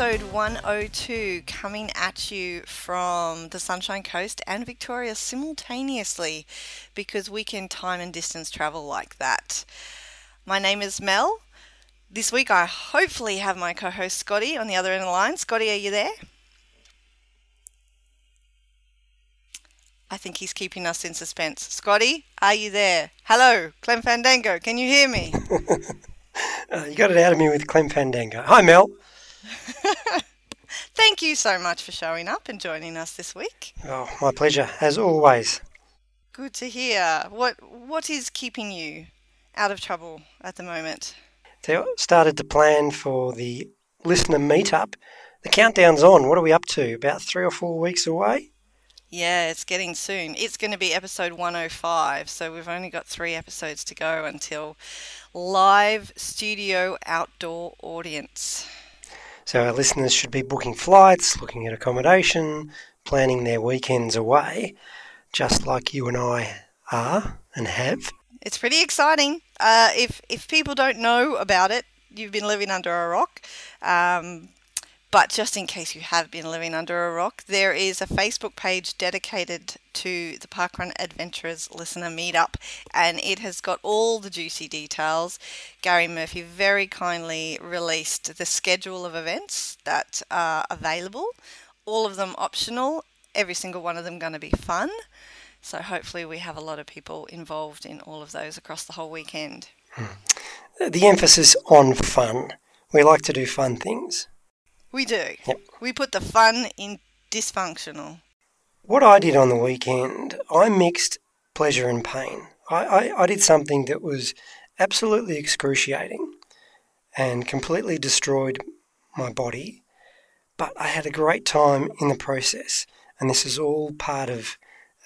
episode 102 coming at you from the Sunshine Coast and Victoria simultaneously because we can time and distance travel like that. My name is Mel. This week I hopefully have my co host Scotty on the other end of the line. Scotty, are you there? I think he's keeping us in suspense. Scotty, are you there? Hello, Clem Fandango, can you hear me? uh, you got it out of me with Clem Fandango. Hi, Mel. Thank you so much for showing up and joining us this week. Oh, my pleasure, as always. Good to hear. What What is keeping you out of trouble at the moment? So, started to plan for the listener meetup. The countdown's on. What are we up to? About three or four weeks away? Yeah, it's getting soon. It's going to be episode 105, so we've only got three episodes to go until live studio outdoor audience. So our listeners should be booking flights, looking at accommodation, planning their weekends away, just like you and I are and have. It's pretty exciting. Uh, if if people don't know about it, you've been living under a rock. Um, but just in case you have been living under a rock, there is a Facebook page dedicated to the Parkrun Adventurers listener meetup, and it has got all the juicy details. Gary Murphy very kindly released the schedule of events that are available, all of them optional, every single one of them going to be fun. So hopefully, we have a lot of people involved in all of those across the whole weekend. Hmm. The emphasis on fun. We like to do fun things. We do. Yep. We put the fun in dysfunctional. What I did on the weekend, I mixed pleasure and pain. I, I, I did something that was absolutely excruciating and completely destroyed my body, but I had a great time in the process. And this is all part of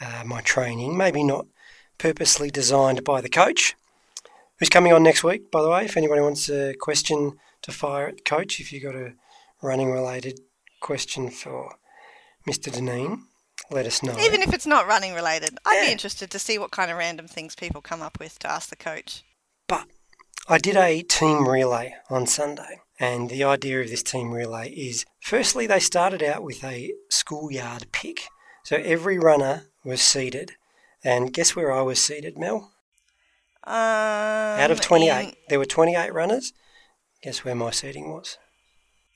uh, my training, maybe not purposely designed by the coach, who's coming on next week, by the way. If anybody wants a question to fire at the coach, if you've got a running related question for Mr. Deneen, let us know. Even if it's not running related, I'd Yeah. be interested to see what kind of random things people come up with to ask the coach. But I did a team relay on Sunday, and the idea of this team relay is firstly, they started out with a schoolyard pick. So every runner was seated, and guess where I was seated, Mel? Um, Out of 28, in- there were 28 runners. Guess where my seating was?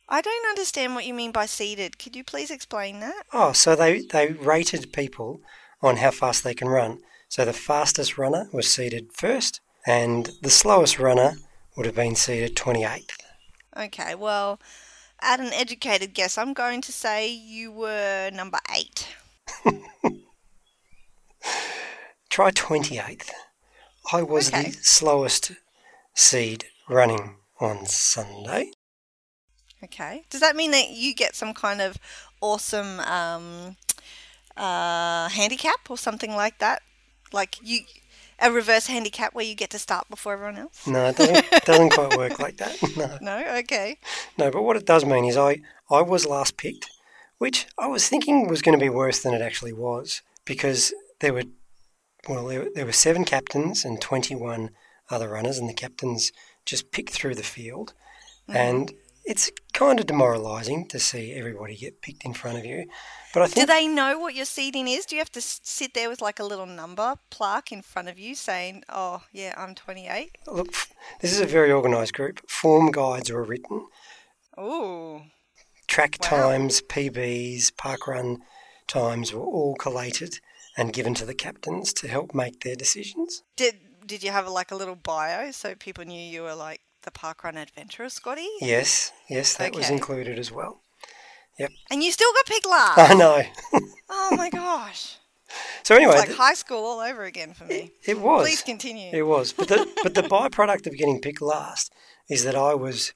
I don't understand what you mean by seated. Could you please explain that? Oh, so they, they rated people on how fast they can run. So the fastest runner was seated first, and the slowest runner would have been seated 28th. Okay, well, at an educated guess, I'm going to say you were number eight. Try 28th. I was Okay. the slowest seed running on Sunday. Okay. Does that mean that you get some kind of awesome um, uh, handicap or something like that? Like you, a reverse handicap where you get to start before everyone else? No, it doesn't, doesn't quite work like that. No. No. Okay. no, but what it does mean is I, I was last picked, which I was thinking was going to be worse than it actually was because there were, well, there, were- there were seven captains and 21 other runners, and the captains just picked through the field. And it's kind of demoralising to see everybody get picked in front of you. But I think Do they know what your seating is? Do you have to sit there with like a little number plaque in front of you saying, "Oh, yeah, I'm 28"? Look, this is a very organised group. Form guides were written, Ooh. track Wow. times, PBs, parkrun times were all collated and given to the captains to help make their decisions. Did Did you have like a little bio so people knew you were like the parkrun adventurer, Scotty? Yes, yes, that was included as well. Yep. And you still got picked last. I know. Oh my gosh. So anyway, It's like high school all over again for me. it was. Please continue. It was, but the but the byproduct of getting picked last is that I was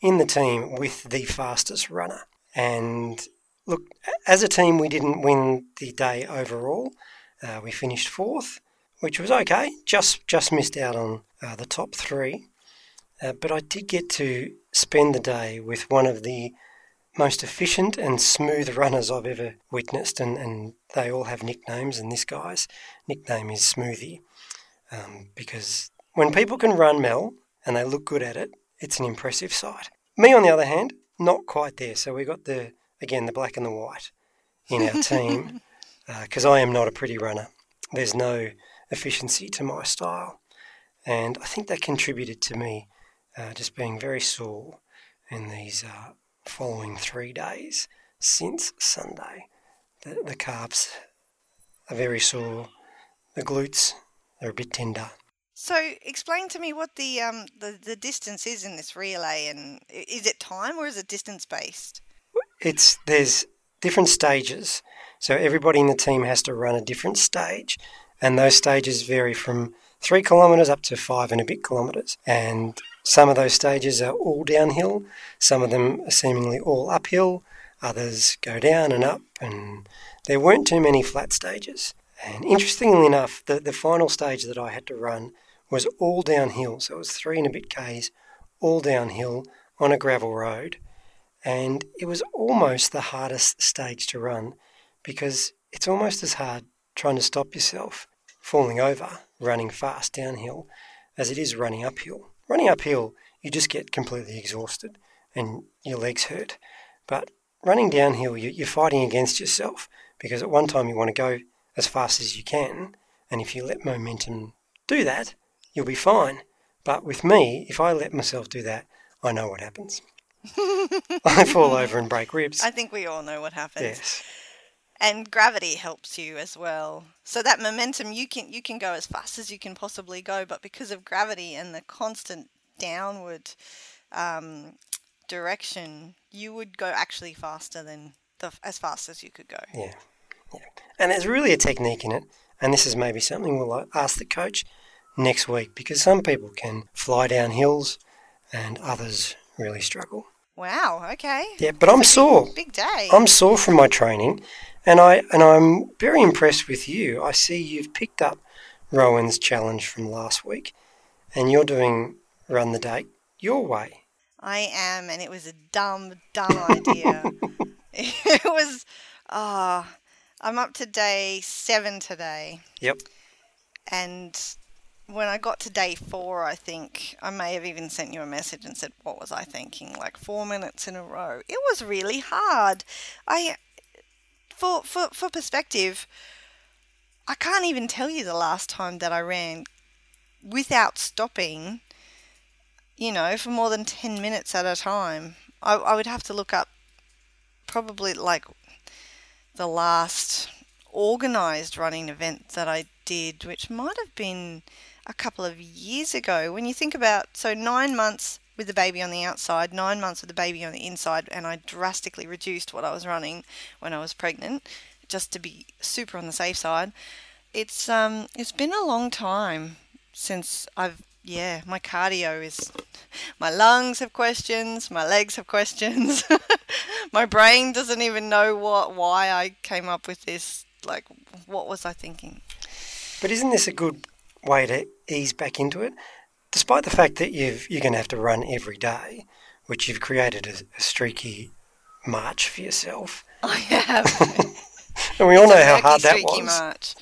in the team with the fastest runner. And look, as a team, we didn't win the day overall. Uh, we finished fourth, which was okay. Just just missed out on uh, the top three. Uh, but I did get to spend the day with one of the most efficient and smooth runners I've ever witnessed, and, and they all have nicknames, and this guy's nickname is Smoothie um, because when people can run Mel and they look good at it, it's an impressive sight. Me, on the other hand, not quite there. So we got the again the black and the white in our team because uh, I am not a pretty runner. There's no efficiency to my style, and I think that contributed to me uh, just being very sore in these uh, following three days since Sunday. The, the calves are very sore. The glutes are a bit tender. So, explain to me what the um the, the distance is in this relay, and is it time or is it distance based? It's there's different stages, so everybody in the team has to run a different stage, and those stages vary from three kilometres up to five and a bit kilometres, and some of those stages are all downhill, some of them are seemingly all uphill, others go down and up, and there weren't too many flat stages. And interestingly enough, the, the final stage that I had to run was all downhill. So it was three and a bit Ks, all downhill on a gravel road. And it was almost the hardest stage to run because it's almost as hard trying to stop yourself falling over running fast downhill as it is running uphill. Running uphill, you just get completely exhausted and your legs hurt. But running downhill, you're fighting against yourself because at one time you want to go as fast as you can, and if you let momentum do that, you'll be fine. But with me, if I let myself do that, I know what happens. I fall over and break ribs. I think we all know what happens. Yes. And gravity helps you as well. So that momentum you can you can go as fast as you can possibly go, but because of gravity and the constant downward um, direction, you would go actually faster than the, as fast as you could go. Yeah. yeah. And there's really a technique in it, and this is maybe something we'll ask the coach next week because some people can fly down hills and others really struggle. Wow, okay. Yeah, but I'm sore. Big, big day. I'm sore from my training and I and I'm very impressed with you. I see you've picked up Rowan's challenge from last week and you're doing run the date your way. I am and it was a dumb, dumb idea. it was ah oh, I'm up to day seven today. Yep. And when I got to day four, I think I may have even sent you a message and said, "What was I thinking?" Like four minutes in a row. It was really hard. I, for for for perspective, I can't even tell you the last time that I ran without stopping. You know, for more than ten minutes at a time. I I would have to look up probably like the last organized running event that I did, which might have been a couple of years ago. When you think about, so nine months with the baby on the outside, nine months with the baby on the inside, and I drastically reduced what I was running when I was pregnant, just to be super on the safe side. It's um, it's been a long time since I've yeah, my cardio is my lungs have questions, my legs have questions. my brain doesn't even know what why I came up with this like what was I thinking? But isn't this a good way to ease back into it, despite the fact that you've, you're going to have to run every day, which you've created a, a streaky march for yourself. I have. and we all know how hard that was. March.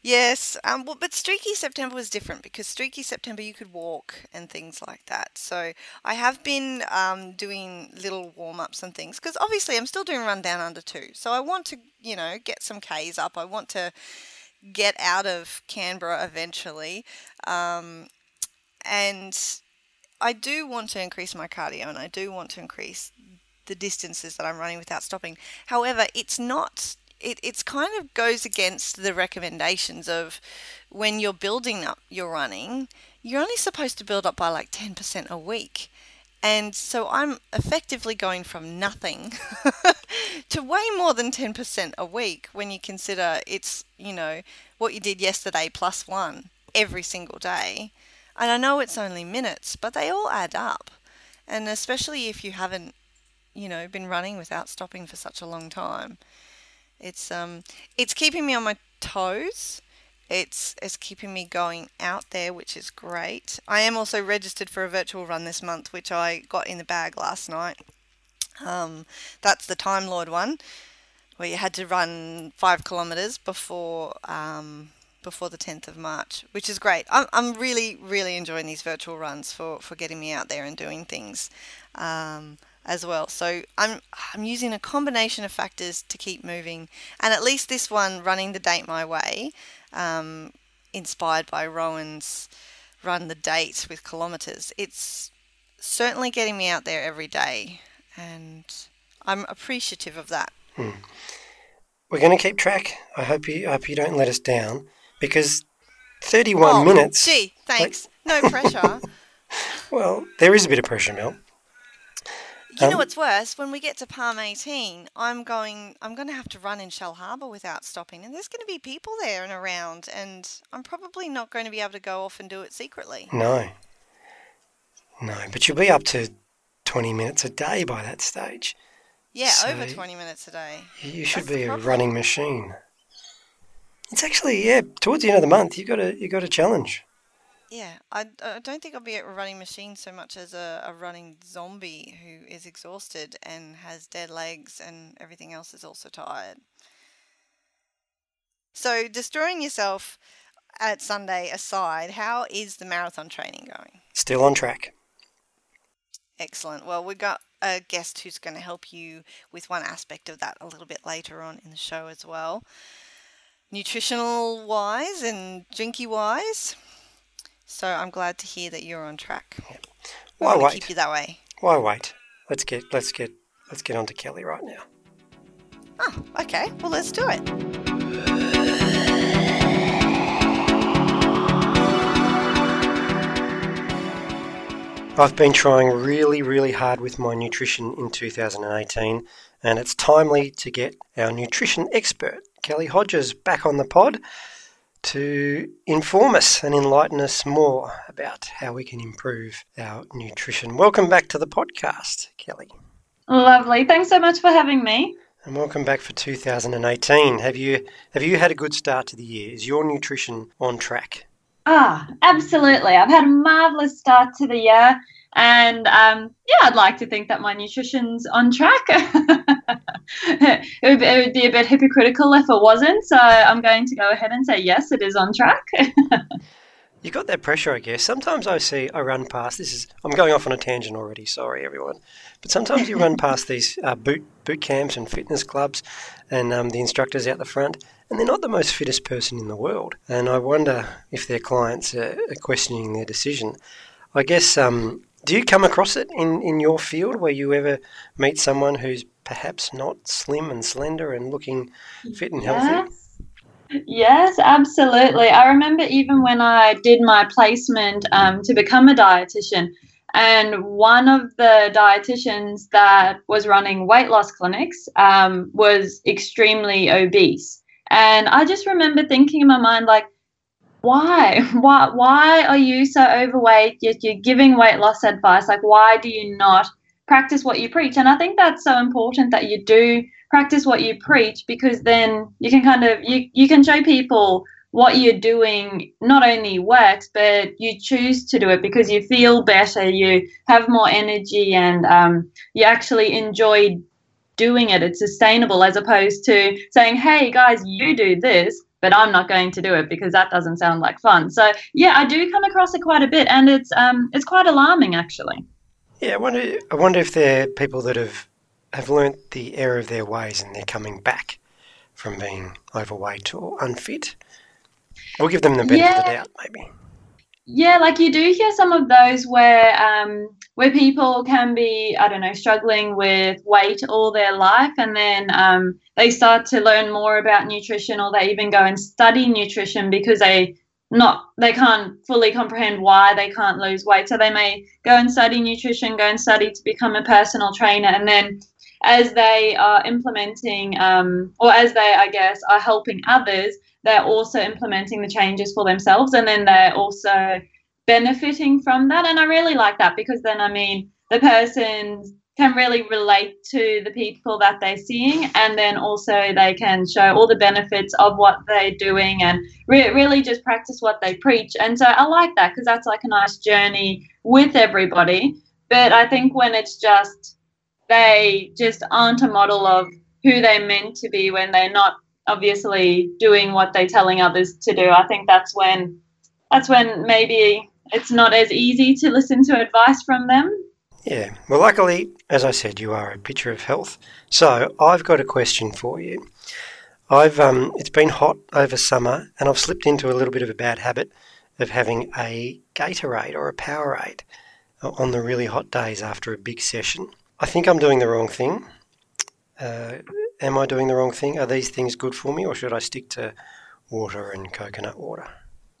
Yes, um, well, but Streaky September was different because Streaky September you could walk and things like that. So I have been um, doing little warm ups and things because obviously I'm still doing run down under two. So I want to, you know, get some Ks up. I want to get out of Canberra eventually. Um, and I do want to increase my cardio and I do want to increase the distances that I'm running without stopping. However, it's not it it's kind of goes against the recommendations of when you're building up your running, you're only supposed to build up by like 10% a week. And so I'm effectively going from nothing to way more than 10% a week when you consider it's, you know, what you did yesterday plus one every single day. And I know it's only minutes, but they all add up. And especially if you haven't, you know, been running without stopping for such a long time. It's um it's keeping me on my toes it's it's keeping me going out there, which is great. I am also registered for a virtual run this month, which I got in the bag last night. Um, that's the Time Lord one, where you had to run five kilometers before um, before the 10th of March, which is great. I'm, I'm really really enjoying these virtual runs for for getting me out there and doing things. Um, as well. So I'm I'm using a combination of factors to keep moving, and at least this one, running the date my way, um, inspired by Rowan's run the date with kilometers. It's certainly getting me out there every day, and I'm appreciative of that. Hmm. We're going to keep track. I hope you I hope you don't let us down because 31 oh, minutes. Gee, thanks. Like... no pressure. well, there is a bit of pressure, Mel. You um, know what's worse? When we get to Palm 18, I'm going. I'm going to have to run in Shellharbour without stopping, and there's going to be people there and around, and I'm probably not going to be able to go off and do it secretly. No. No, but you'll be up to 20 minutes a day by that stage. Yeah, so over 20 minutes a day. You should That's be a running machine. It's actually yeah. Towards the end of the month, you got a you got a challenge. Yeah, I, I don't think I'll be a running machine so much as a, a running zombie who is exhausted and has dead legs and everything else is also tired. So, destroying yourself at Sunday aside, how is the marathon training going? Still on track. Excellent. Well, we've got a guest who's going to help you with one aspect of that a little bit later on in the show as well. Nutritional wise and drinky wise. So I'm glad to hear that you're on track. Why wait? Keep you that way. Why wait? Let's get let's get let's get on to Kelly right now. Oh, okay. Well, let's do it. I've been trying really, really hard with my nutrition in 2018, and it's timely to get our nutrition expert, Kelly Hodges, back on the pod to inform us and enlighten us more about how we can improve our nutrition. Welcome back to the podcast, Kelly. Lovely. Thanks so much for having me. And welcome back for 2018. Have you have you had a good start to the year? Is your nutrition on track? Ah, absolutely. I've had a marvelous start to the year. And um, yeah, I'd like to think that my nutrition's on track. it, would, it, would, be a bit hypocritical if it wasn't. So I'm going to go ahead and say yes, it is on track. you got that pressure, I guess. Sometimes I see I run past. This is I'm going off on a tangent already. Sorry, everyone. But sometimes you run past these uh, boot boot camps and fitness clubs, and um, the instructors out the front, and they're not the most fittest person in the world. And I wonder if their clients are, questioning their decision. I guess um, do you come across it in, in your field where you ever meet someone who's perhaps not slim and slender and looking fit and healthy? Yes. Yes, absolutely. I remember even when I did my placement um, to become a dietitian, and one of the dietitians that was running weight loss clinics um, was extremely obese. And I just remember thinking in my mind, like, why? Why why are you so overweight? Yet you're giving weight loss advice. Like why do you not practice what you preach? And i think that's so important that you do practice what you preach because then you can kind of you, you can show people what you're doing not only works but you choose to do it because you feel better you have more energy and um, you actually enjoy doing it. It's sustainable as opposed to saying hey guys you do this but I'm not going to do it because that doesn't sound like fun. So yeah, I do come across it quite a bit, and it's um it's quite alarming actually. Yeah, I wonder. I wonder if there are people that have have learnt the error of their ways and they're coming back from being overweight or unfit. We'll give them the benefit yeah. of the doubt, maybe. Yeah, like you do hear some of those where um, where people can be, I don't know, struggling with weight all their life, and then um, they start to learn more about nutrition, or they even go and study nutrition because they not they can't fully comprehend why they can't lose weight. So they may go and study nutrition, go and study to become a personal trainer, and then as they are implementing, um, or as they, I guess, are helping others, they're also implementing the changes for themselves and then they're also benefiting from that. And I really like that because then, I mean, the person can really relate to the people that they're seeing and then also they can show all the benefits of what they're doing and re- really just practice what they preach and so i like that because that's like a nice journey with everybody but i think when it's just they just aren't a model of who they're meant to be when they're not obviously doing what they're telling others to do. I think that's when that's when maybe it's not as easy to listen to advice from them. Yeah. Well, luckily, as I said, you are a picture of health. So I've got a question for you. I've um, it's been hot over summer, and I've slipped into a little bit of a bad habit of having a Gatorade or a Powerade on the really hot days after a big session. I think I'm doing the wrong thing. Uh, am I doing the wrong thing? Are these things good for me, or should I stick to water and coconut water?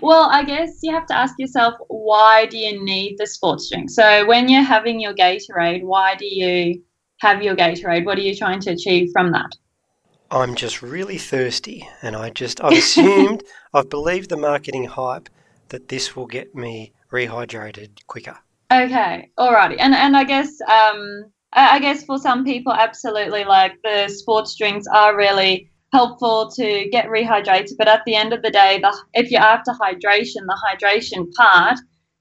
well, I guess you have to ask yourself why do you need the sports drink? So when you're having your Gatorade, why do you have your Gatorade? What are you trying to achieve from that? I'm just really thirsty, and I just I've assumed I've believed the marketing hype that this will get me rehydrated quicker. Okay, alrighty, and and I guess um I guess for some people, absolutely, like the sports drinks are really helpful to get rehydrated. But at the end of the day, the, if you're after hydration, the hydration part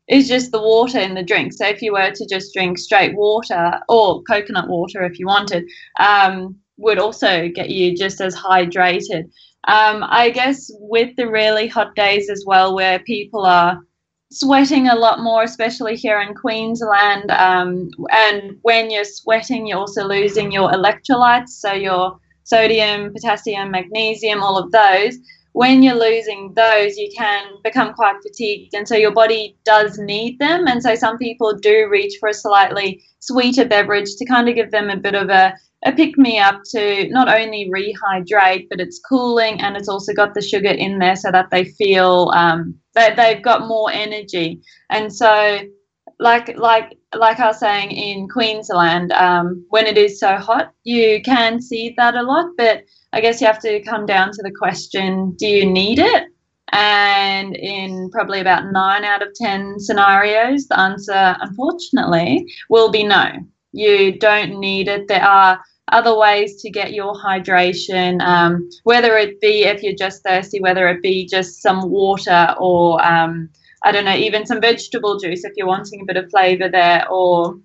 is just the water in the drink. So if you were to just drink straight water or coconut water if you wanted, um, would also get you just as hydrated. Um, I guess with the really hot days as well, where people are sweating a lot more, especially here in Queensland. Um, and when you're sweating, you're also losing your electrolytes, so your sodium, potassium, magnesium, all of those. When you're losing those, you can become quite fatigued, and so your body does need them. And so some people do reach for a slightly sweeter beverage to kind of give them a bit of a a pick me up to not only rehydrate, but it's cooling and it's also got the sugar in there so that they feel um, that they've got more energy. And so, like like like I was saying in Queensland, um, when it is so hot, you can see that a lot. But I guess you have to come down to the question: Do you need it? And in probably about nine out of ten scenarios, the answer, unfortunately, will be no. You don't need it. There are other ways to get your hydration, um, whether it be if you're just thirsty, whether it be just some water or um, I don't know, even some vegetable juice if you're wanting a bit of flavor there, or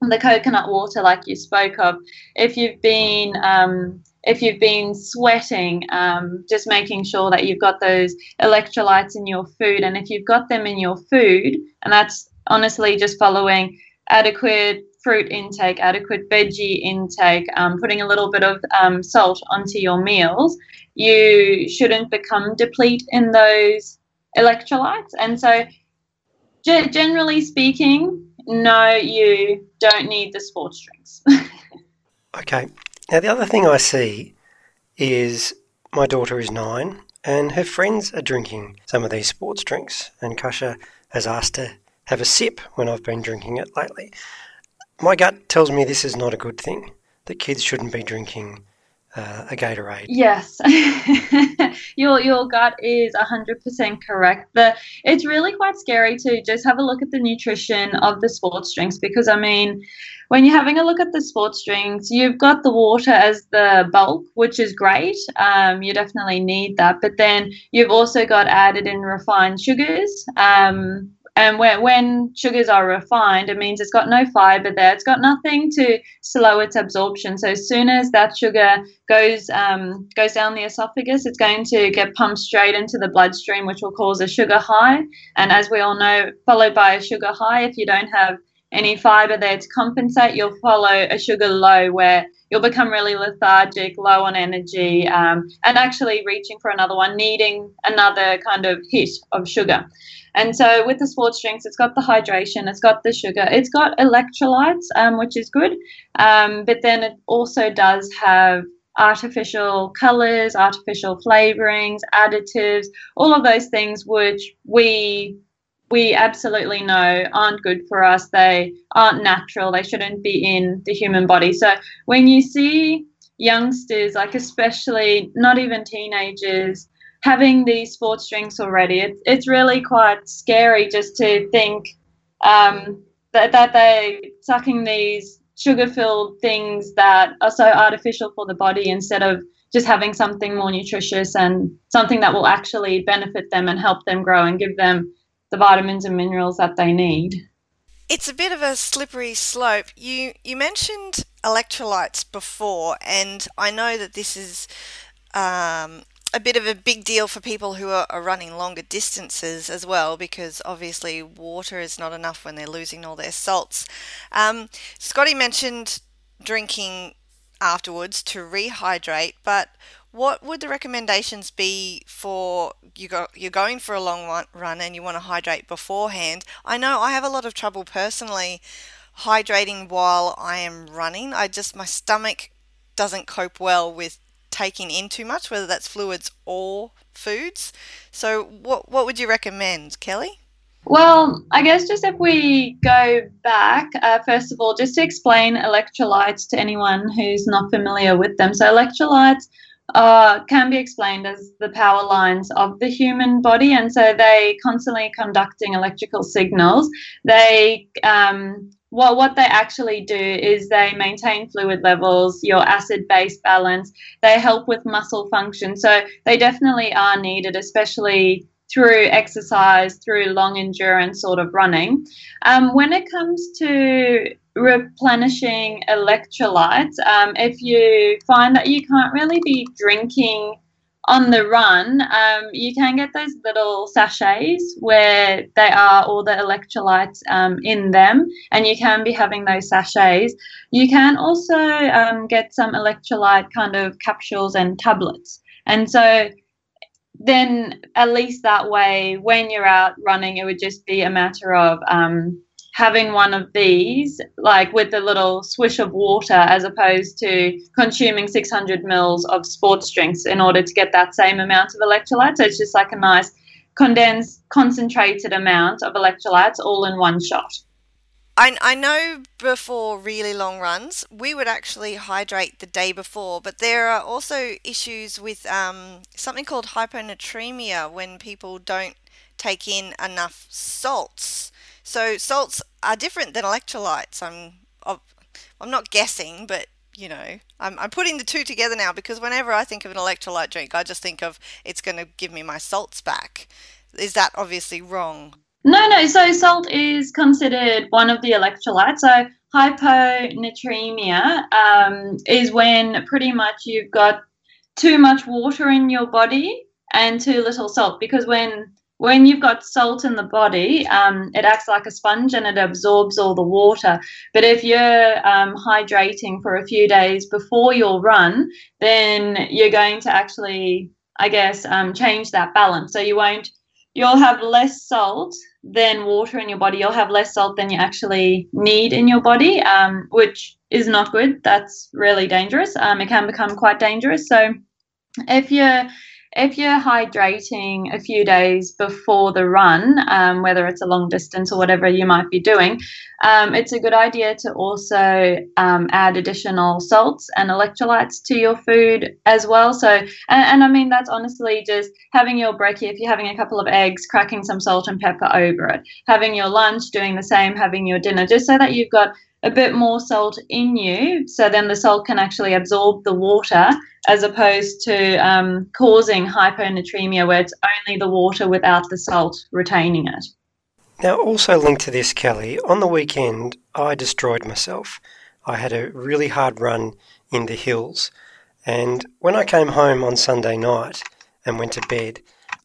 the coconut water like you spoke of. If you've been um, if you've been sweating, um, just making sure that you've got those electrolytes in your food, and if you've got them in your food, and that's honestly just following adequate fruit intake, adequate veggie intake, um, putting a little bit of um, salt onto your meals, you shouldn't become deplete in those electrolytes. And so, g- generally speaking, no, you don't need the sports drinks. okay. Now, the other thing I see is my daughter is nine and her friends are drinking some of these sports drinks, and Kasha has asked to have a sip when I've been drinking it lately my gut tells me this is not a good thing. That kids shouldn't be drinking uh, a Gatorade. Yes, your your gut is hundred percent correct. The it's really quite scary to just have a look at the nutrition of the sports drinks because I mean, when you're having a look at the sports drinks, you've got the water as the bulk, which is great. Um, you definitely need that, but then you've also got added in refined sugars. Um, and when, when sugars are refined, it means it's got no fiber there. It's got nothing to slow its absorption. So as soon as that sugar goes um, goes down the esophagus, it's going to get pumped straight into the bloodstream, which will cause a sugar high. And as we all know, followed by a sugar high, if you don't have any fiber there to compensate, you'll follow a sugar low where you'll become really lethargic, low on energy, um, and actually reaching for another one, needing another kind of hit of sugar. And so with the sports drinks, it's got the hydration, it's got the sugar, it's got electrolytes, um, which is good. Um, but then it also does have artificial colors, artificial flavorings, additives, all of those things which we we absolutely know aren't good for us. They aren't natural. They shouldn't be in the human body. So when you see youngsters, like especially not even teenagers, having these sports drinks already, it's it's really quite scary just to think um, that that they're sucking these sugar-filled things that are so artificial for the body instead of just having something more nutritious and something that will actually benefit them and help them grow and give them the vitamins and minerals that they need. It's a bit of a slippery slope. You you mentioned electrolytes before, and I know that this is um, a bit of a big deal for people who are, are, running longer distances as well, because obviously water is not enough when they're losing all their salts. Um, Scotty mentioned drinking afterwards to rehydrate, but what would the recommendations be for you go you're going for a long run and you want to hydrate beforehand? I know I have a lot of trouble personally hydrating while I am running. I just my stomach doesn't cope well with taking in too much, whether that's fluids or foods. So what what would you recommend, Kelly? Well, I guess just if we go back, uh, first of all, just to explain electrolytes to anyone who's not familiar with them. So, electrolytes uh, can be explained as the power lines of the human body, and so they constantly conducting electrical signals. They um, what what they actually do is they maintain fluid levels, your acid base balance. They help with muscle function, so they definitely are needed, especially through exercise, through long endurance sort of running. Um, when it comes to replenishing electrolytes, um, if you find that you can't really be drinking on the run, um, you can get those little sachets where they are all the electrolytes um, in them, and you can be having those sachets. You can also um, get some electrolyte kind of capsules and tablets. And so then at least that way, when you're out running, it would just be a matter of um, having one of these, like with a little swish of water, as opposed to consuming 600 mils of sports drinks in order to get that same amount of electrolytes. So it's just like a nice condensed, concentrated amount of electrolytes all in one shot. I, I know before really long runs, we would actually hydrate the day before, but there are also issues with um, something called hyponatremia when people don't take in enough salts. So salts are different than electrolytes. I'm I'm not guessing, but you know, I'm, I'm putting the two together now because whenever I think of an electrolyte drink, I just think of it's going to give me my salts back. Is that obviously wrong? No, no. So salt is considered one of the electrolytes. So hyponatremia um, is when pretty much you've got too much water in your body and too little salt. Because when when you've got salt in the body, um, it acts like a sponge and it absorbs all the water. But if you're um, hydrating for a few days before your run, then you're going to actually, I guess, um, change that balance. So you won't you'll have less salt than water in your body. You'll have less salt than you actually need in your body, um, which is not good. That's really dangerous. Um, it can become quite dangerous. So if you're if you're hydrating a few days before the run, um, whether it's a long distance or whatever you might be doing, um, it's a good idea to also um, add additional salts and electrolytes to your food as well. So, and, and, I mean, that's honestly just having your brekkie, if you're having a couple of eggs, cracking some salt and pepper over it, having your lunch, doing the same, having your dinner, just so that you've got a bit more salt in you. So then the salt can actually absorb the water as opposed to um, causing hyponatremia, where it's only the water without the salt retaining it. Now, also linked to this, Kelly, on the weekend I destroyed myself. I had a really hard run in the hills, and when I came home on Sunday night and went to bed,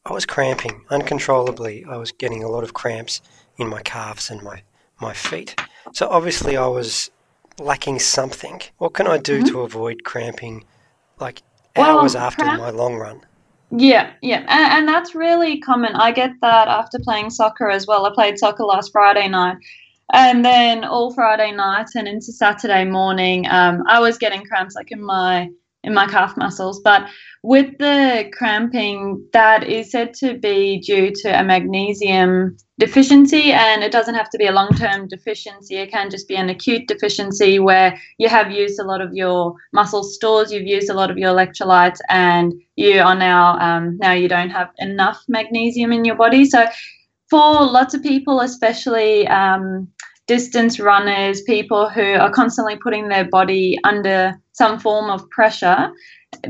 I was cramping uncontrollably. I was getting a lot of cramps in my calves and my, my feet. So obviously I was lacking something. What can I do mm-hmm. to avoid cramping like well, hours after cramp- my long run? Yeah, yeah, and, and that's really common. I get that after playing soccer as well. I played soccer last Friday night, and then all Friday night and into Saturday morning, um, I was getting cramps like in my in my calf muscles. But with the cramping, that is said to be due to a magnesium deficiency, and it doesn't have to be a long term deficiency. It can just be an acute deficiency where you have used a lot of your muscle stores, you've used a lot of your electrolytes, and you are now um, now you don't have enough magnesium in your body. So for lots of people, especially um, distance runners, people who are constantly putting their body under some form of pressure,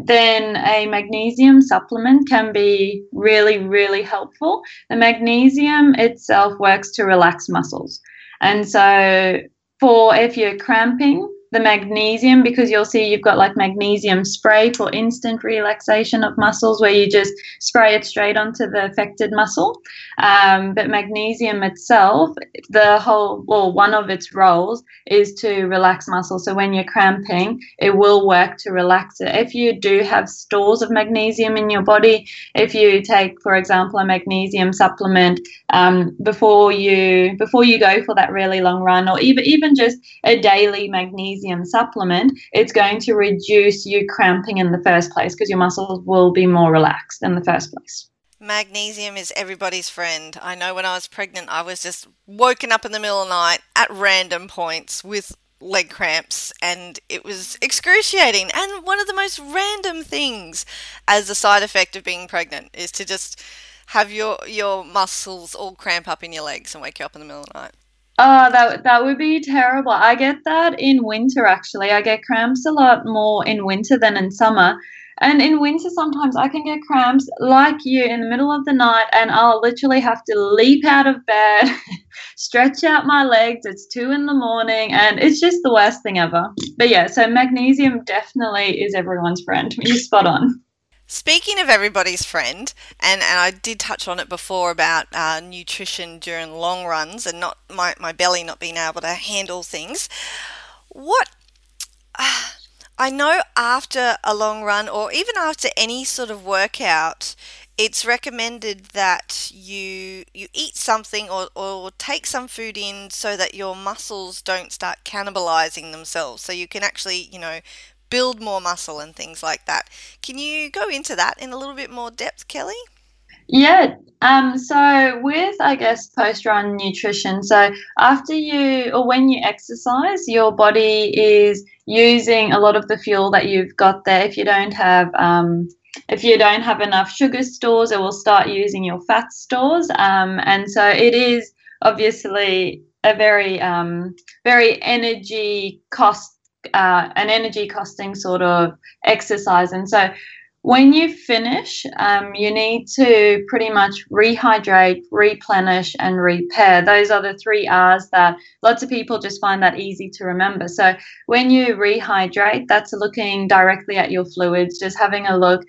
then a magnesium supplement can be really, really helpful. The magnesium itself works to relax muscles. And so, for if you're cramping, the magnesium because you'll see you've got like magnesium spray for instant relaxation of muscles where you just spray it straight onto the affected muscle. Um, but magnesium itself, the whole, well, one of its roles is to relax muscles. So when you're cramping, it will work to relax it. If you do have stores of magnesium in your body, if you take, for example, a magnesium supplement um, before you before you go for that really long run, or even even just a daily magnesium supplement, it's going to reduce you cramping in the first place because your muscles will be more relaxed in the first place. Magnesium is everybody's friend. I know when I was pregnant, I was just woken up in the middle of the night at random points with leg cramps and it was excruciating and one of the most random things as a side effect of being pregnant is to just have your your muscles all cramp up in your legs and wake you up in the middle of the night Oh, that that would be terrible. I get that in winter actually. I get cramps a lot more in winter than in summer. And in winter sometimes I can get cramps like you in the middle of the night and I'll literally have to leap out of bed, stretch out my legs. It's 2 in the morning and it's just the worst thing ever. But yeah, so magnesium definitely is everyone's friend. You're spot on. Speaking of everybody's friend, and, and I did touch on it before about uh, nutrition during long runs and not my, my belly not being able to handle things. What uh, I know after a long run or even after any sort of workout, it's recommended that you you eat something or, or take some food in so that your muscles don't start cannibalizing themselves. So you can actually, you know, build more muscle and things like that. Can you go into that in a little bit more depth, Kelly? Yeah. Um, so with I guess post run nutrition, so after you or when you exercise, your body is using a lot of the fuel that you've got there. If you don't have um, if you don't have enough sugar stores, it will start using your fat stores. Um, and so it is obviously a very um, very energy cost uh, an energy costing sort of exercise. And so when you finish, um, you need to pretty much rehydrate, replenish, and repair. Those are the three R's that lots of people just find that easy to remember. So when you rehydrate, that's looking directly at your fluids, just having a look.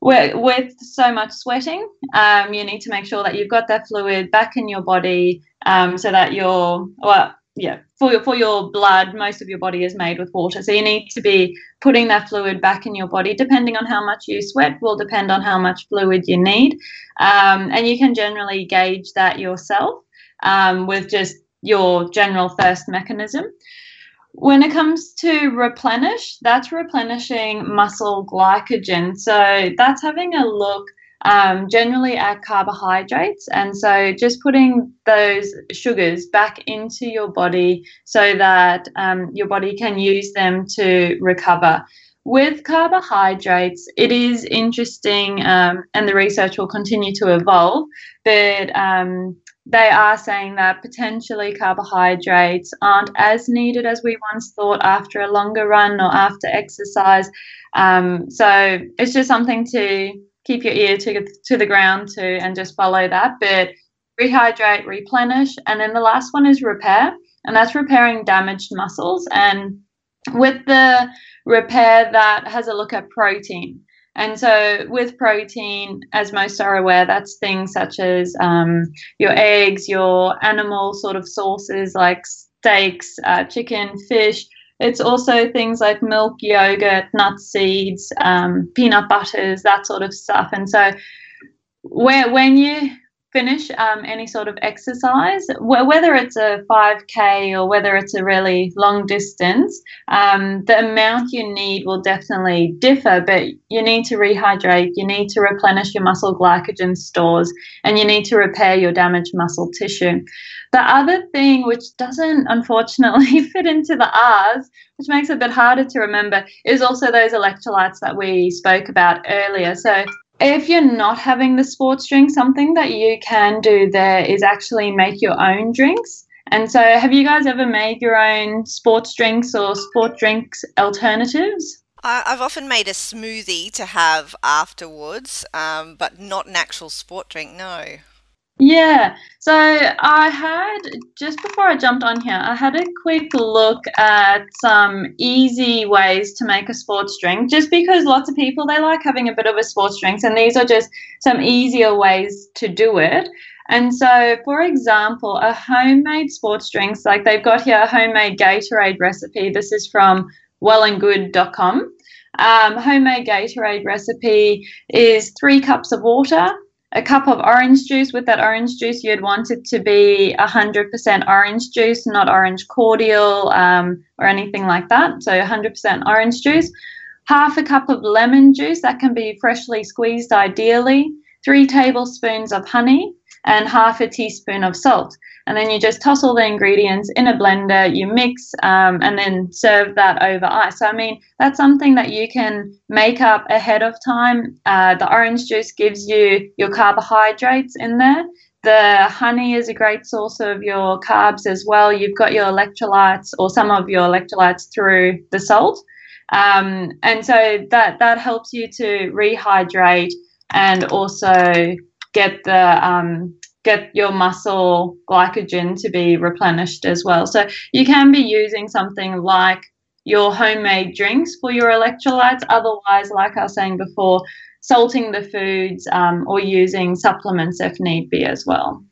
With, so much sweating, um, you need to make sure that you've got that fluid back in your body um, so that you're, well, yeah, for your, for your blood, most of your body is made with water. So you need to be putting that fluid back in your body. Depending on how much you sweat, will depend on how much fluid you need. Um, and you can generally gauge that yourself um, with just your general thirst mechanism. When it comes to replenish, that's replenishing muscle glycogen. So that's having a look um, generally at carbohydrates. And so just putting those sugars back into your body so that um, your body can use them to recover. With carbohydrates, it is interesting, um, and the research will continue to evolve, but um, they are saying that potentially carbohydrates aren't as needed as we once thought after a longer run or after exercise. Um, so it's just something to keep your ear to, to the ground to and just follow that. But rehydrate, replenish, and then the last one is repair, and that's repairing damaged muscles. And with the repair, that has a look at protein. And so, with protein, as most are aware, that's things such as um, your eggs, your animal sort of sources like steaks, uh, chicken, fish, it's also things like milk, yogurt, nuts, seeds, um, peanut butters, that sort of stuff. And so, where, when you finish um, any sort of exercise, whether it's a 5K or whether it's a really long distance, um, the amount you need will definitely differ, but you need to rehydrate, you need to replenish your muscle glycogen stores, and you need to repair your damaged muscle tissue. The other thing, which doesn't unfortunately fit into the R's, which makes it a bit harder to remember, is also those electrolytes that we spoke about earlier. So if you're not having the sports drink, something that you can do there is actually make your own drinks. And so, have you guys ever made your own sports drinks or sport drinks alternatives? I've often made a smoothie to have afterwards, um, but not an actual sport drink, no. Yeah. So I had just before I jumped on here, I had a quick look at some easy ways to make a sports drink. Just because lots of people they like having a bit of a sports drink, and these are just some easier ways to do it. And so, for example, a homemade sports drinks, like they've got here a homemade Gatorade recipe. This is from wellandgood.com. Um, homemade Gatorade recipe is three cups of water, a cup of orange juice. With that orange juice, you'd want it to be 100% orange juice, not orange cordial um, or anything like that. So 100% orange juice. Half a cup of lemon juice, that can be freshly squeezed ideally. Three tablespoons of honey, and half a teaspoon of salt. And then you just toss all the ingredients in a blender, you mix, um, and then serve that over ice. So, I mean, that's something that you can make up ahead of time. Uh, the orange juice gives you your carbohydrates in there. The honey is a great source of your carbs as well. You've got your electrolytes or some of your electrolytes through the salt. Um, and so that, that helps you to rehydrate and also get the um, get your muscle glycogen to be replenished as well. So you can be using something like your homemade drinks for your electrolytes. Otherwise, like I was saying before, salting the foods um, or using supplements if need be as well.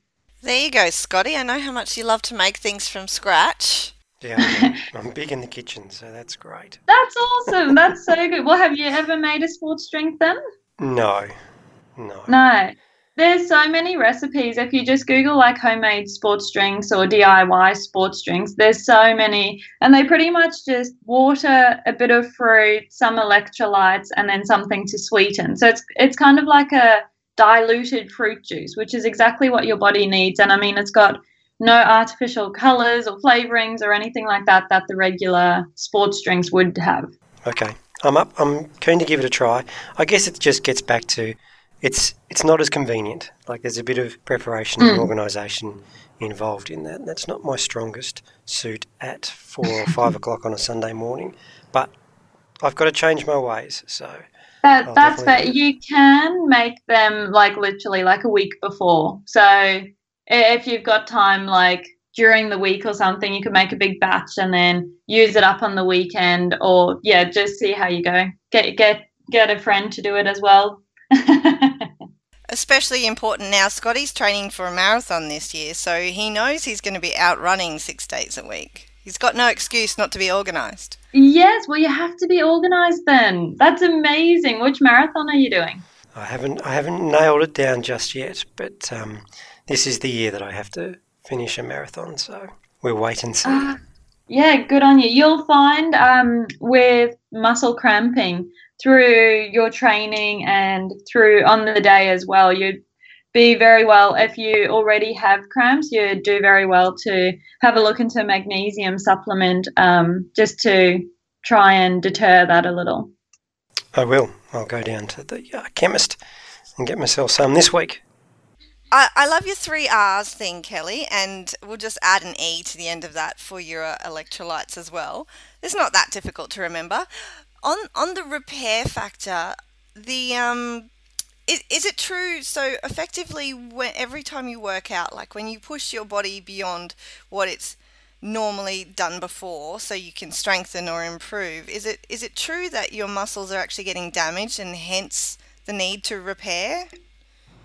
There you go, Scotty. I know how much you love to make things from scratch. Yeah, I'm, I'm big in the kitchen, so that's great. That's awesome. That's so good. Well, have you ever made a sports drink then? No, no. No. There's so many recipes. If you just Google like homemade sports drinks or DIY sports drinks, there's so many. And they pretty much just water, a bit of fruit, some electrolytes, and then something to sweeten. So it's it's kind of like a diluted fruit juice, which is exactly what your body needs. And I mean, it's got no artificial colors or flavorings or anything like that that the regular sports drinks would have. Okay. I'm up. I'm keen to give it a try. I guess it just gets back to it's it's not as convenient. Like there's a bit of preparation mm. and organisation involved in that. That's not my strongest suit at four or five o'clock on a Sunday morning, but I've got to change my ways. So that, that's fair. You can make them like literally like a week before. So if you've got time, like during the week or something, you can make a big batch and then use it up on the weekend, or yeah, just see how you go. Get get get a friend to do it as well. Especially important now, Scotty's training for a marathon this year, so he knows he's going to be out running six days a week. He's got no excuse not to be organised. Yes, well, you have to be organised then. That's amazing. Which marathon are you doing? I haven't, I haven't nailed it down just yet, but um, this is the year that I have to finish a marathon, so we'll wait and see. Uh, yeah, good on you. You'll find um, with muscle cramping, through your training and through on the day as well. You'd be very well if you already have cramps. You'd do very well to have a look into a magnesium supplement um, just to try and deter that a little. I will. I'll go down to the uh, chemist and get myself some this week. I, I love your three R's thing, Kelly, and we'll just add an E to the end of that for your uh, electrolytes as well. It's not that difficult to remember on on the repair factor, the um, is, is it true? So effectively, when every time you work out, like when you push your body beyond what it's normally done before, so you can strengthen or improve, is it is it true that your muscles are actually getting damaged and hence the need to repair?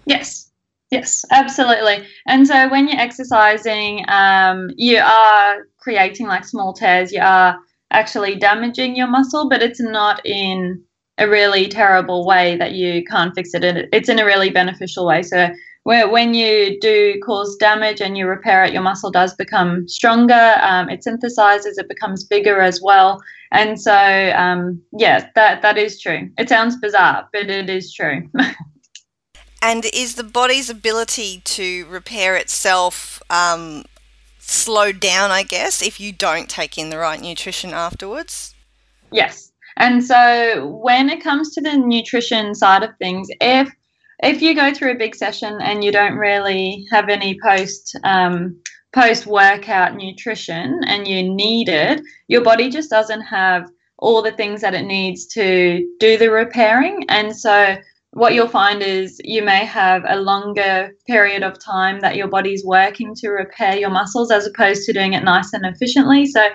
Yes. Yes, absolutely. And so when you're exercising, um, you are creating like small tears. You are actually damaging your muscle, but it's not in a really terrible way that you can't fix it. It's in a really beneficial way. So where when you do cause damage and you repair it, your muscle does become stronger. Um, it synthesizes, it becomes bigger as well. And so, um, yeah, that that is true. It sounds bizarre, but it is true. and is the body's ability to repair itself um, slowed down, I guess, if you don't take in the right nutrition afterwards? Yes. And so when it comes to the nutrition side of things, if if you go through a big session and you don't really have any post um, post workout nutrition and you need it, your body just doesn't have all the things that it needs to do the repairing. And so what you'll find is you may have a longer period of time that your body's working to repair your muscles as opposed to doing it nice and efficiently. So,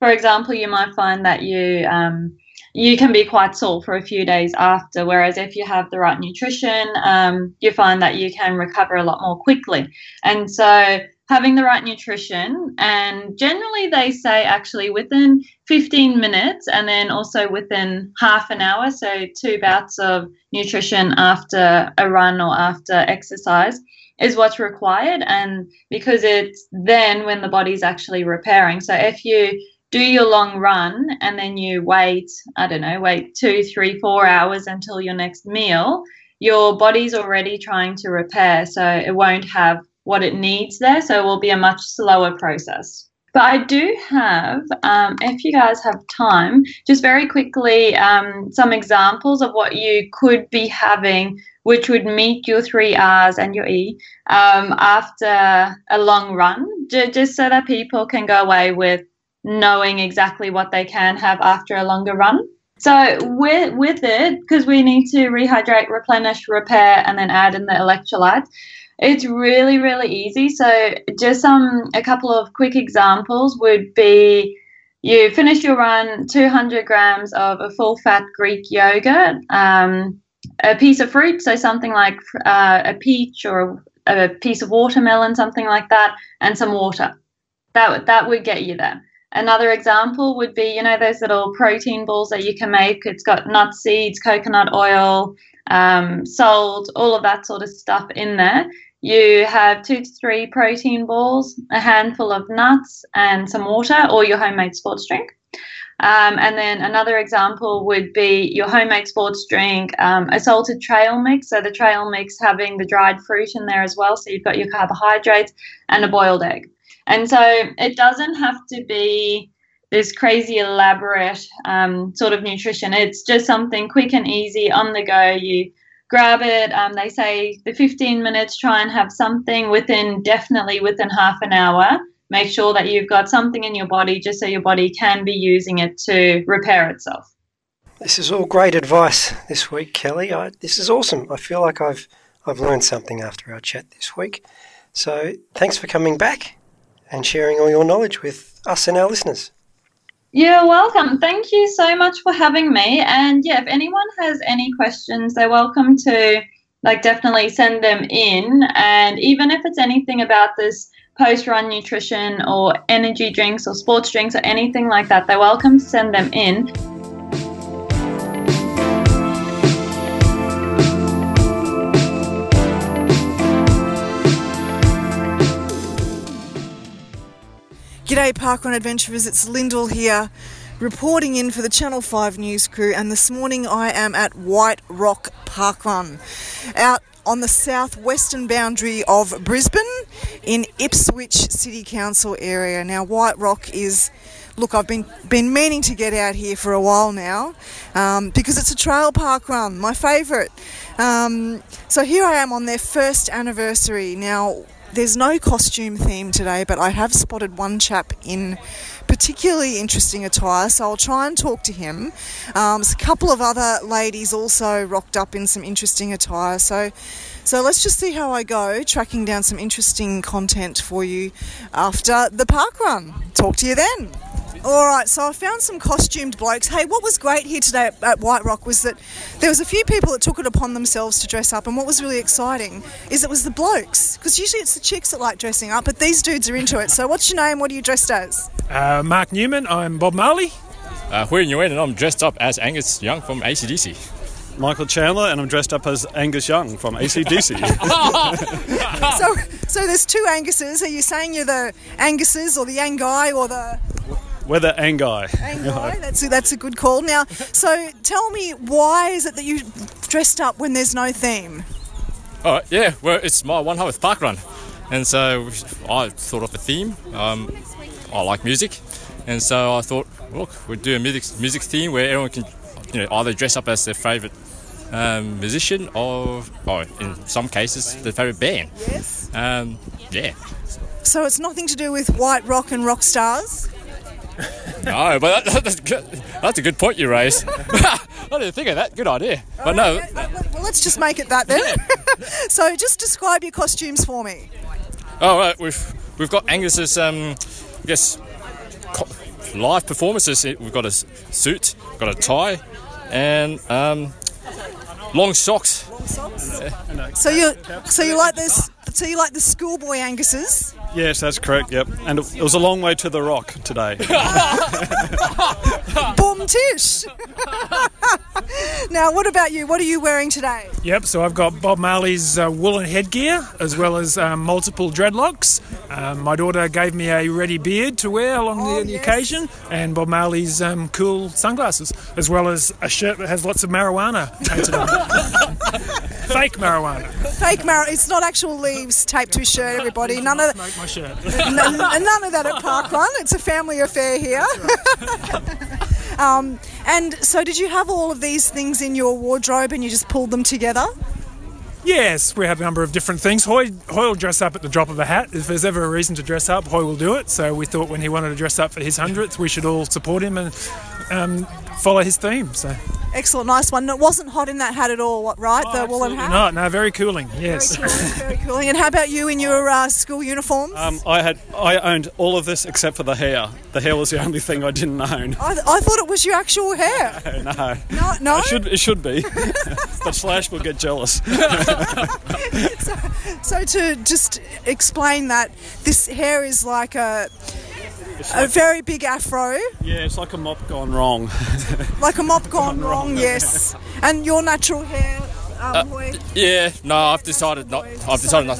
for example, you might find that you um, you can be quite sore for a few days after. Whereas if you have the right nutrition, um, you find that you can recover a lot more quickly. And so having the right nutrition and generally they say actually within 15 minutes and then also within half an hour so two bouts of nutrition after a run or after exercise is what's required and because it's then when the body's actually repairing so if you do your long run and then you wait i don't know wait two three four hours until your next meal your body's already trying to repair so it won't have what it needs there. So it will be a much slower process. But I do have, um, if you guys have time, just very quickly um, some examples of what you could be having, which would meet your three R's and your E um, after a long run, j- just so that people can go away with knowing exactly what they can have after a longer run. So with with it, because we need to rehydrate, replenish, repair, and then add in the electrolytes. It's really, really easy. So, just some a couple of quick examples would be you finish your run, 200 grams of a full fat Greek yogurt, um, a piece of fruit, so something like uh, a peach or a, a piece of watermelon, something like that, and some water. That, that would get you there. Another example would be, you know, those little protein balls that you can make. It's got nut seeds, coconut oil, um, salt, all of that sort of stuff in there. You have two to three protein balls, a handful of nuts, and some water, or your homemade sports drink. Um, and then another example would be your homemade sports drink, um, a salted trail mix. So the trail mix having the dried fruit in there as well. So you've got your carbohydrates and a boiled egg. And so it doesn't have to be this crazy elaborate um, sort of nutrition. It's just something quick and easy on the go. You grab it. Um, they say the 15 minutes, try and have something within, definitely within half an hour. Make sure that you've got something in your body just so your body can be using it to repair itself. This is all great advice this week, Kelly. I, this is awesome. I feel like I've I've learned something after our chat this week. So thanks for coming back and sharing all your knowledge with us and our listeners. You're welcome. Thank you so much for having me. And yeah, if anyone has any questions, they're welcome to like definitely send them in. And even if it's anything about this post run nutrition or energy drinks or sports drinks or anything like that, they're welcome to send them in. G'day Parkrun Adventurers, it's Lyndell here, reporting in for the Channel 5 news crew, and this morning I am at White Rock Parkrun, out on the southwestern boundary of Brisbane in Ipswich City Council area. Now, White Rock is look, I've been been meaning to get out here for a while now um, because it's a trail park run, my favourite. Um, so here I am on their first anniversary. Now, there's no costume theme today, but I have spotted one chap in particularly interesting attire, so I'll try and talk to him. Um, a couple of other ladies also rocked up in some interesting attire, so so let's just see how I go, tracking down some interesting content for you after the park run. Talk to you then. All right, so I found some costumed blokes. Hey, what was great here today at, White Rock was that there was a few people that took it upon themselves to dress up, and what was really exciting is it was the blokes, because usually it's the chicks that like dressing up, but these dudes are into it. So, what's your name? What are you dressed as? Uh, Mark Newman. I'm Bob Marley. Uh, Hui Nguyen, and I'm dressed up as Angus Young from ACDC. Michael Chandler, and I'm dressed up as Angus Young from ACDC. so, so there's two Anguses. Are you saying you're the Anguses or the Angai or the we're Angai. Angai, that's a, that's a good call. Now, so tell me, why is it that you dressed up when there's no theme? Oh yeah, well it's my one hundredth park run, and so I thought of a theme. Um, I like music, and so I thought, look, we'd do a music music theme where everyone can, you know, either dress up as their favourite um, musician or, or in some cases, their favourite band. Yes. Um, yeah. So it's nothing to do with white rock and rock stars. No, but that, that's, good. that's a good point you raised. I didn't think of that. Good idea. But no, Well, let's just make it that then. so just describe your costumes for me. oh, right, we've we've got Angus's, um, I guess, co- live performances. We've got a suit, got a tie, and um, long socks. So you so you like this so you like the schoolboy Angus's? Yes, that's correct. Yep, and it, it was a long way to the rock today. Tish. now, what about you? What are you wearing today? Yep, so I've got Bob Marley's uh, woolen headgear as well as um, multiple dreadlocks. Um, my daughter gave me a ready beard to wear along Oh, the, the yes. occasion, and Bob Marley's um, cool sunglasses, as well as a shirt that has lots of marijuana painted on it. Fake marijuana. Fake marijuana. It's not actual leaves taped to his shirt. Everybody, none of Smoke my shirt. none, none of that at Park Run. It's a family affair here. um, and so, did you have all of these things in your wardrobe and you just pulled them together? Yes, we have a number of different things. Hoy, Hoy will dress up at the drop of a hat. If there's ever a reason to dress up, Hoy will do it. So we thought when he wanted to dress up for his 100th, we should all support him and um, follow his theme. So Excellent, nice one. It wasn't hot in that hat at all, right? what, right? the woolen hat. No, no, very cooling. Yes. Very cooling. Very cool. And how about you in your uh, school uniforms? Um, I had I owned all of this except for the hair. The hair was the only thing I didn't own. I, I thought it was your actual hair. No, No, no. it should it should be, but Slash will get jealous. So to just explain that, this hair is like a a very big afro, Yeah, it's like a mop gone wrong. like a mop gone wrong. Yes, and your natural hair. Um, Hoy? Yeah, no, I've decided not. I've decided not,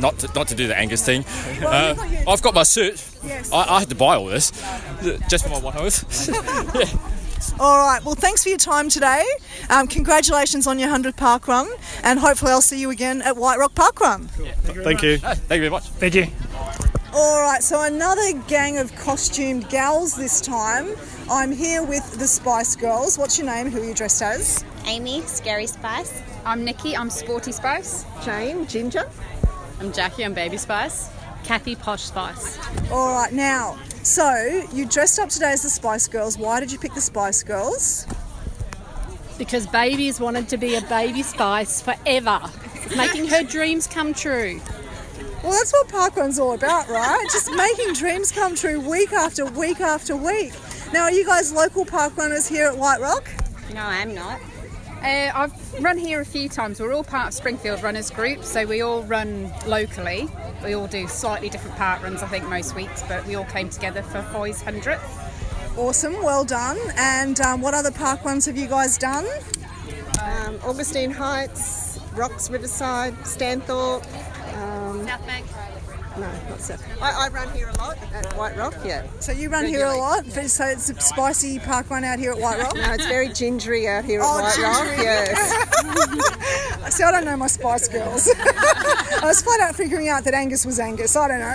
not to, not to do the Angus thing. Uh, I've got my suit. Yes. I, I had to buy all this just for my one oath. All right. Well, thanks for your time today. Um, congratulations on your 100th park run, and hopefully I'll see you again at White Rock Park Run. Thank you. Thank you very much. Thank you. All right, so another gang of costumed gals this time. I'm here with the Spice Girls. What's your name? Who are you dressed as? Amy, Scary Spice. I'm Nikki, I'm Sporty Spice. Jane, Ginger. I'm Jackie, I'm Baby Spice. Kathy, Posh Spice. All right, now, so you dressed up today as the Spice Girls. Why did you pick the Spice Girls? Because babies wanted to be a baby spice forever. Making her dreams come true. Well, that's what parkrun's all about, right? Just making dreams come true week after week after week. Now, are you guys local park runners here at White Rock? No, I'm not. Uh, I've run here a few times. We're all part of Springfield Runners Group, so we all run locally. We all do slightly different park runs, I think, most weeks, but we all came together for Hoy's 100th. Awesome, well done. And um, what other park runs have you guys done? um, Augustine Heights, Rocks Riverside, Stanthorpe. Um, South Bank. no, not South. I, I run here a lot at White Rock. Yeah. So you run here a Regularly. lot, but- so it's a spicy park run out here at White Rock? No, it's very gingery out here at Oh, White Rock. gingery. Yes. See, I don't know my Spice Girls. I was flat out figuring out that Angus was Angus. I don't know.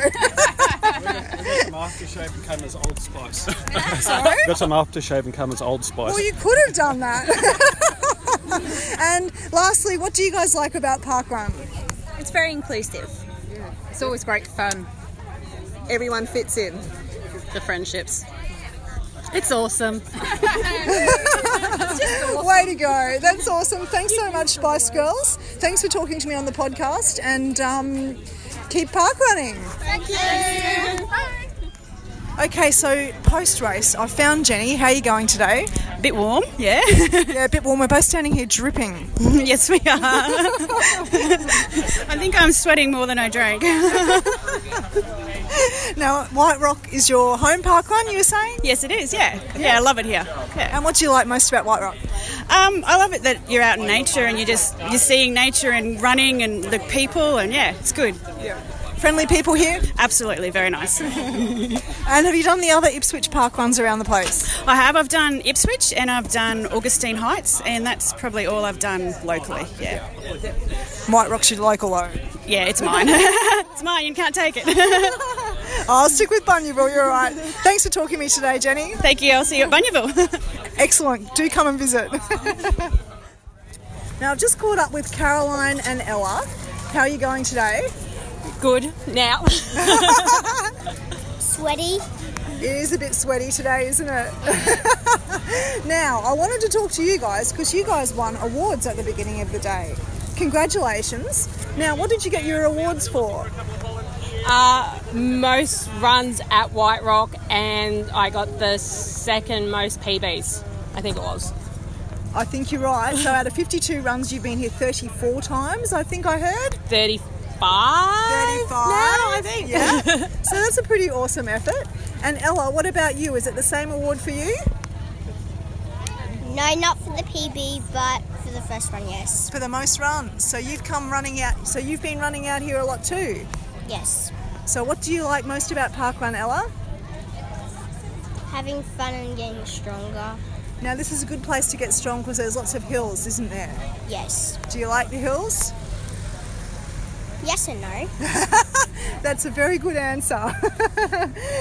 Some aftershave and come as Old Spice. Sorry? Got some aftershave and come as Old Spice. Well, you could have done that. and lastly, what do you guys like about Park Run? It's very inclusive. It's always great fun. Everyone fits in. The friendships. It's awesome. Way to go. That's awesome. Thanks so much, Spice Girls. Thanks for talking to me on the podcast and um, keep park running. Thank you. Okay, so post race, I found Jenny. How are you going today? A bit warm, yeah. Yeah, a bit warm. We're both standing here dripping. yes, we are. I think I'm sweating more than I drank. Now, White Rock is your home park run, you were saying? yes, it is, yeah. Yeah, I love it here. Yeah. And what do you like most about White Rock? Um, I love it that you're out in nature and you're just you're seeing nature and running and the people and yeah, it's good. Friendly people here? Absolutely, very nice. And have you done the other Ipswich park ones around the place? I have. I've done Ipswich and I've done Augustine Heights, and that's probably all I've done locally. Yeah, White Rock's your local though. yeah, it's mine. it's mine. You can't take it. I'll stick with Bunyaville, you're all right. Thanks for talking to me today, Jenny. Thank you. I'll see you at Bunyaville. Excellent. Do come and visit. now, I've just caught up with Caroline and Ella. How are you going today? Good now. Sweaty. It is a bit sweaty today, isn't it? now, I wanted to talk to you guys because you guys won awards at the beginning of the day. Congratulations. Now, what did you get your awards for? Uh, most runs at White Rock, and I got the second most PBs. I think it was. I think you're right. So, out of 52 runs, you've been here 34 times, I think I heard. 35. 35 now, I think. Yeah. so, that's a pretty awesome effort. And Ella, what about you? Is it the same award for you? No, not for the PB, but for the first run, yes. For the most runs. So, you've come running out, so you've been running out here a lot too? Yes. So, what do you like most about Parkrun, Ella? Having fun and getting stronger. Now, this is a good place to get strong because there's lots of hills, isn't there? Yes. Do you like the hills? Yes and no. That's a very good answer.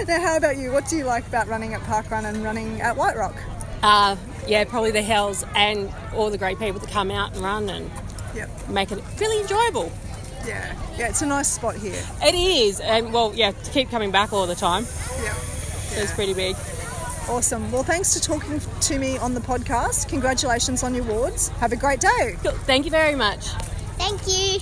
now, how about you? What do you like about running at Parkrun and running at White Rock? Uh, yeah, probably the hills and all the great people that come out and run and Yep. make it really enjoyable. Yeah, yeah, it's a nice spot here. It is, and well, yeah, to keep coming back all the time. Yeah. It's pretty big. Awesome. Well, thanks for talking to me on the podcast. Congratulations on your awards. Have a great day. Thank you very much. Thank you.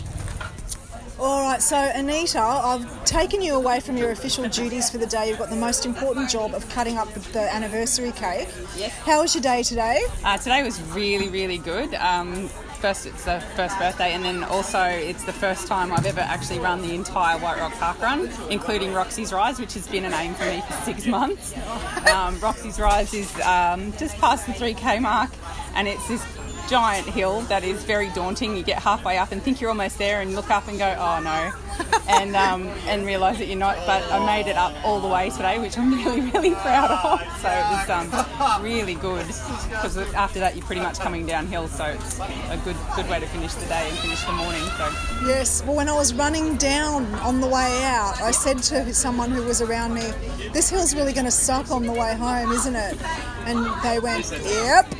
All right, so Anita, I've taken you away from your official duties for the day. You've got the most important job of cutting up the, the anniversary cake. Yes. How was your day today? Uh, today was really, really good. Um, first, it's the first birthday, and then also it's the first time I've ever actually run the entire White Rock Park Run, including Roxy's Rise, which has been an aim for me for six months. Um, Roxy's Rise is um, just past the 3k mark, and it's this giant hill that is very daunting. You get halfway up and think you're almost there, and look up and go, oh no, and um, and realise that you're not. But I made it up all the way today, which I'm really, really proud of. So it was um, really good because after that you're pretty much coming downhill. So it's a good good way to finish the day and finish the morning. So Yes, well, when I was running down on the way out, I said to someone who was around me, This hill's really going to suck on the way home, isn't it? And they went, Yep.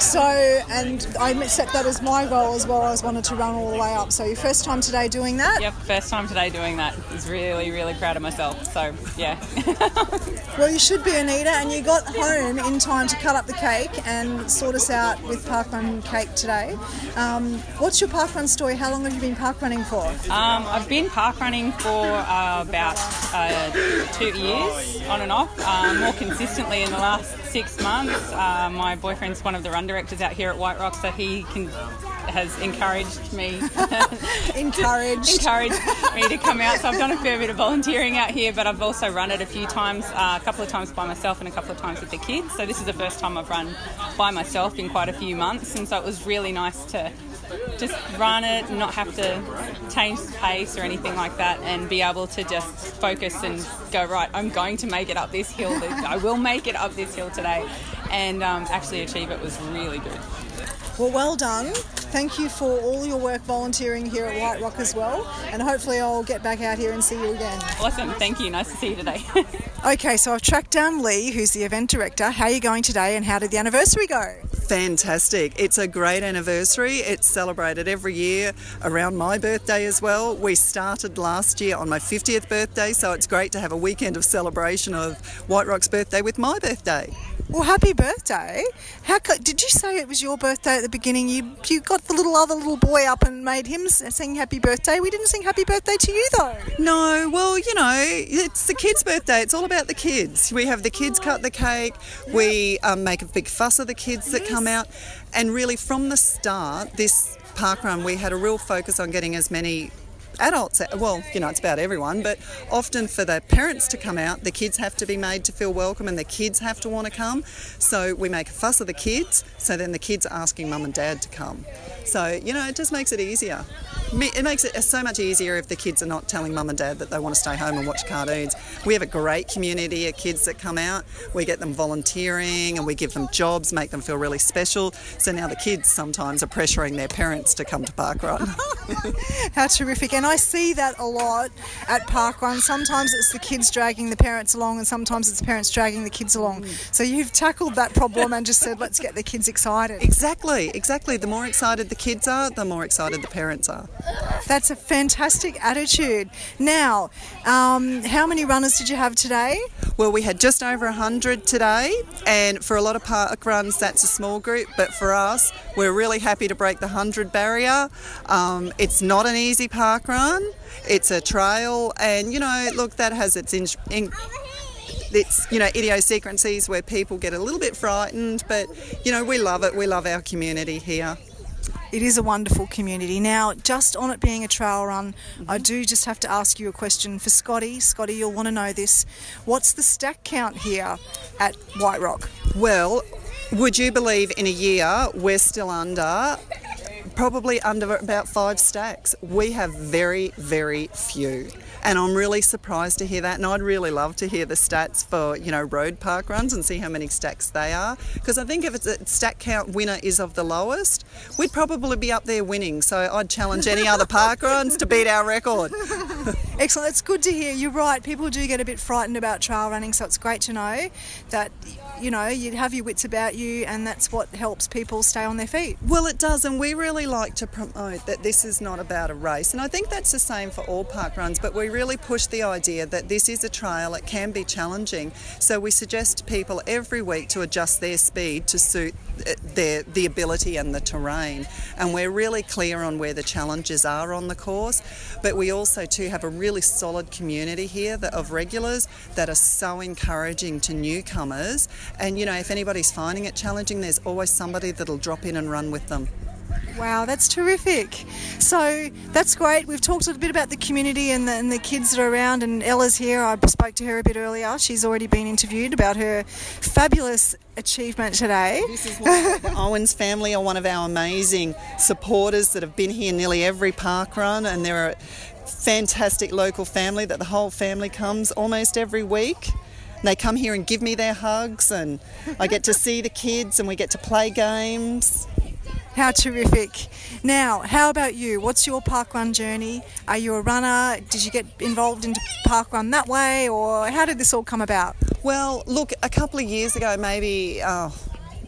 So, and I set that as my goal as well. I was wanted to run all the way up. So, your first time today doing that? yep, first time today doing that. I was really, really proud of myself. So yeah. Well, you should be, Anita, and you got home in time to cut up the cake and sort us out with parkrun cake today. Um, what's your parkrun story? How long have you been parkrunning for? Um, I've been parkrunning for uh, about uh, two years, on and off, um, more consistently in the last six months. Uh, my boyfriend's one of the run directors out here at White Rock, so he can has encouraged me encouraged encouraged me to come out. So I've done a fair bit of volunteering out here, but I've also run it a few times, uh, a couple of times by myself and a couple of times with the kids. So this is the first time I've run by myself in quite a few months, and so it was really nice to just run it and not have to change the pace or anything like that and be able to just focus and go right i'm going to make it up this hill i will make it up this hill today and um, actually achieve it was really good Well, well done. Thank you for all your work volunteering here at White Rock as well. And hopefully, I'll get back out here and see you again. awesome thank you nice to see you today Okay, so I've tracked down Lee, who's the event director. How are you going today and how did the anniversary go? Fantastic. It's a great anniversary. It's celebrated every year around my birthday as well. We started last year on my 50th birthday, so it's great to have a weekend of celebration of White Rock's birthday with my birthday. Well, happy birthday. How did you say it was your birthday at the beginning? You you got the little other little boy up and made him sing happy birthday. We didn't sing happy birthday to you though. No, well, you know, it's the kids' birthday. It's all about the kids. We have the kids cut the cake. We um, make a big fuss of the kids that come out. And really, from the start, this park run, we had a real focus on getting as many adults, well, you know, it's about everyone, but often for the parents to come out, the kids have to be made to feel welcome and the kids have to want to come. So we make a fuss of the kids, so then the kids are asking mum and dad to come. So, you know, it just makes it easier. It makes it so much easier if the kids are not telling mum and dad that they want to stay home and watch cartoons. We have a great community of kids that come out. We get them volunteering and we give them jobs, make them feel really special. So now the kids sometimes are pressuring their parents to come to Parkrun. How terrific. And I see that a lot at Parkrun. Sometimes it's the kids dragging the parents along, and sometimes it's the parents dragging the kids along. Mm. So you've tackled that problem and just said, let's get the kids excited. Exactly, exactly. The more excited the kids are, the more excited the parents are. That's a fantastic attitude. Now, um, how many runners did you have today? Well, we had just over 100 today, and for a lot of park runs, that's a small group, but for us, we're really happy to break the 100 barrier. Um, it's not an easy park run, it's a trail, and you know, look, that has its. In, in, it's you know idiosyncrasies where people get a little bit frightened, but you know we love it. We love our community here. It is a wonderful community. Now, just on it being a trail run, I mm-hmm. do just have to ask you a question for Scotty. Scotty, you'll want to know this. What's the stack count here at White Rock? Well, would you believe in a year we're still under probably under about five stacks. We have very, very few. And I'm really surprised to hear that. And I'd really love to hear the stats for, you know, road park runs and see how many stacks they are. Because I think if it's a stack count winner is of the lowest, we'd probably be up there winning. So I'd challenge any other park runs to beat our record. Excellent. It's good to hear. You're right. People do get a bit frightened about trail running, so it's great to know that you know you have your wits about you, and that's what helps people stay on their feet. Well, it does, and we really like to promote that this is not about a race, and I think that's the same for all park runs. But we really push the idea that this is a trail; it can be challenging. So we suggest people every week to adjust their speed to suit uh, their the ability and the terrain, and we're really clear on where the challenges are on the course. But we also too have a really solid community here that, of regulars that are so encouraging to newcomers. And you know, if anybody's finding it challenging, there's always somebody that'll drop in and run with them. Wow, that's terrific. So that's great. We've talked a bit about the community and the, and the kids that are around, and Ella's here. I spoke to her a bit earlier. She's already been interviewed about her fabulous achievement today. This is the Owens family are one of our amazing supporters that have been here nearly every park run, and they're a fantastic local family that the whole family comes almost every week. They come here and give me their hugs, and I get to see the kids, and we get to play games. How terrific. Now, how about you? What's your parkrun journey? Are you a runner? Did you get involved in parkrun that way, or how did this all come about? Well, look, a couple of years ago, maybe. Uh,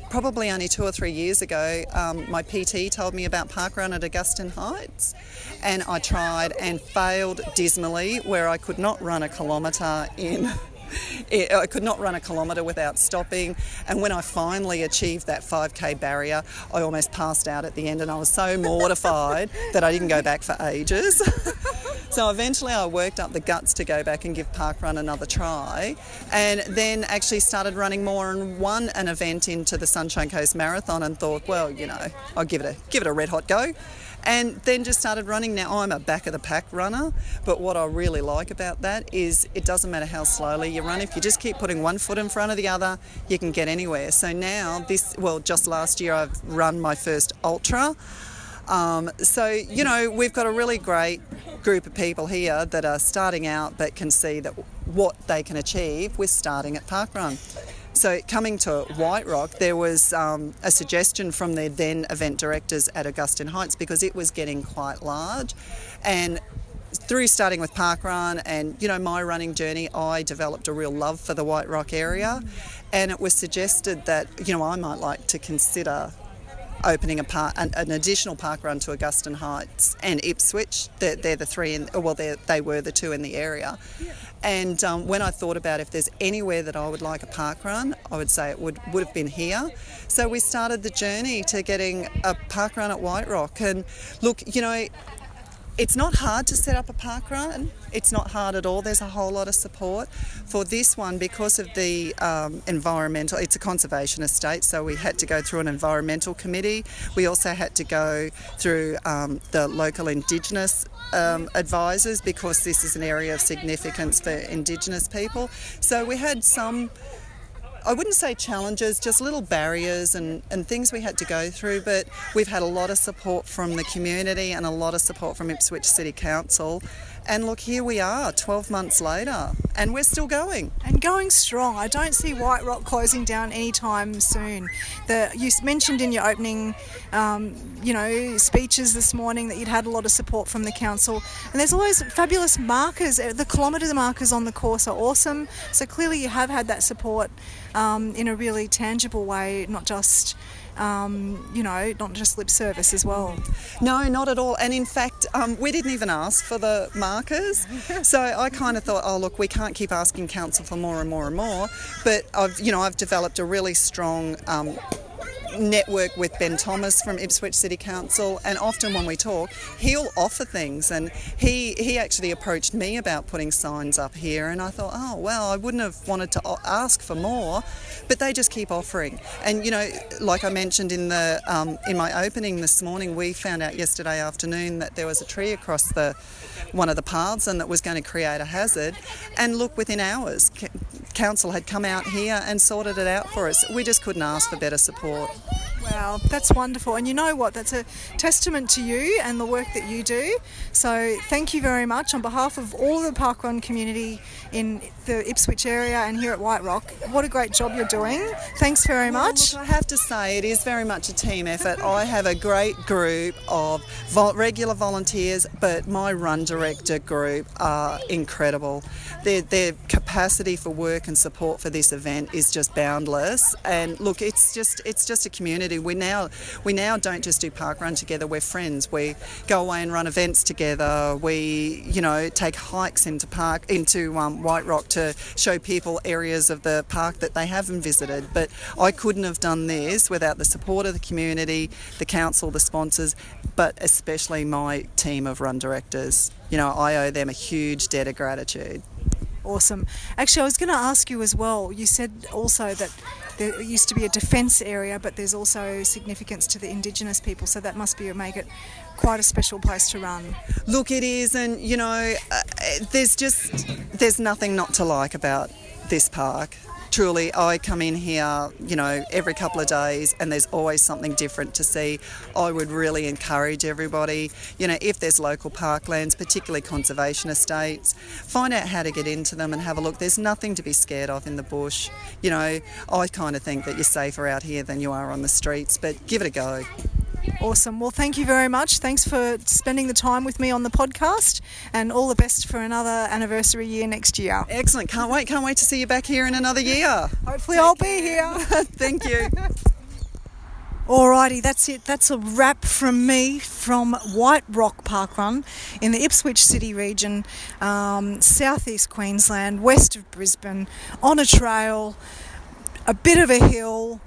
probably only two or three years ago, um, my PT told me about parkrun at Augustine Heights, and I tried and failed dismally, where I could not run a kilometre in I could not run a kilometre without stopping. And when I finally achieved that 5k barrier, I almost passed out at the end, and I was so mortified that I didn't go back for ages. so eventually, I worked up the guts to go back and give Park Run another try, and then actually started running more and won an event into the Sunshine Coast Marathon, and thought, well, you know, I'll give it a give it a red hot go and then just started running. Now I'm a back of the pack runner, but what I really like about that is it doesn't matter how slowly you run. If you just keep putting one foot in front of the other, you can get anywhere. So now this, well, just last year I've run my first ultra. Um, so you know we've got a really great group of people here that are starting out that can see that what they can achieve with starting at parkrun. So, coming to White Rock, there was um, a suggestion from the then event directors at Augustine Heights because it was getting quite large. And through starting with parkrun and you know my running journey i developed a real love for the white rock area and it was suggested that you know i might like to consider opening a park, an, an, additional park run to Augustine Heights and Ipswich. They're, they're the three, in, well, they were the two in the area. And um, when I thought about if there's anywhere that I would like a park run, I would say it would, would have been here. So we started the journey to getting a park run at White Rock. And look, you know, it's not hard to set up a park run. It's not hard at all. There's a whole lot of support for this one because of the um, environmental. It's a conservation estate, so we had to go through an environmental committee. We also had to go through um, the local Indigenous um, advisors because this is an area of significance for Indigenous people. So we had some I wouldn't say challenges, just little barriers and, and things we had to go through, but we've had a lot of support from the community and a lot of support from Ipswich City Council. And look, here we are 12 months later, and we're still going. And going strong. I don't see White Rock closing down anytime soon. The, you mentioned in your opening, um, you know, speeches this morning that you'd had a lot of support from the council. And there's always fabulous markers. The kilometre markers on the course are awesome. So clearly you have had that support um, in a really tangible way, not just um, you know, not just lip service as well. No, not at all. And in fact, um, we didn't even ask for the markers. so I kind of thought, oh look, we can't keep asking council for more and more and more. But I've, you know, I've developed a really strong. Um, network with Ben Thomas from Ipswich City Council, and often when we talk, he'll offer things. And he he actually approached me about putting signs up here, and I thought, oh well, I wouldn't have wanted to ask for more, but they just keep offering. And you know, like I mentioned in the um, in my opening this morning, we found out yesterday afternoon that there was a tree across the one of the paths and that was going to create a hazard. And look, within hours, council had come out here and sorted it out for us. We just couldn't ask for better support. Wow, that's wonderful. And you know what? That's a testament to you and the work that you do. So thank you very much on behalf of all the parkrun community in the Ipswich area and here at White Rock. What a great job you're doing. Thanks very much. Well, I have to say, it is very much a team effort. I have a great group of vol- regular volunteers, but my run director group are incredible. Their, their capacity for work and support for this event is just boundless. And look, it's just it's just a community. We now we now don't just do park run together. We're friends. We go away and run events together. We you know take hikes into park into um, White Rock to show people areas of the park that they haven't visited. But I couldn't have done this without the support of the community, the council, the sponsors, but especially my team of run directors. You know, I owe them a huge debt of gratitude. Awesome. Actually, I was going to ask you as well. You said also that there used to be a defence area, but there's also significance to the Indigenous people, so that must be make it quite a special place to run. Look, it is, and you know, uh, there's just there's nothing not to like about this park truly, I come in here, you know, every couple of days and there's always something different to see. I would really encourage everybody, you know, if there's local parklands, particularly conservation estates, find out how to get into them and have a look. There's nothing to be scared of in the bush. You know, I kind of think that you're safer out here than you are on the streets, but give it a go. Awesome. Well, thank you very much. Thanks for spending the time with me on the podcast and all the best for another anniversary year next year. Excellent. Can't wait. Can't wait to see you back here in another year. Hopefully, Take I'll care. be here. thank you. Alrighty, that's it. That's a wrap from me from White Rock Park Run in the Ipswich City region, um, southeast Queensland, west of Brisbane, on a trail, a bit of a hill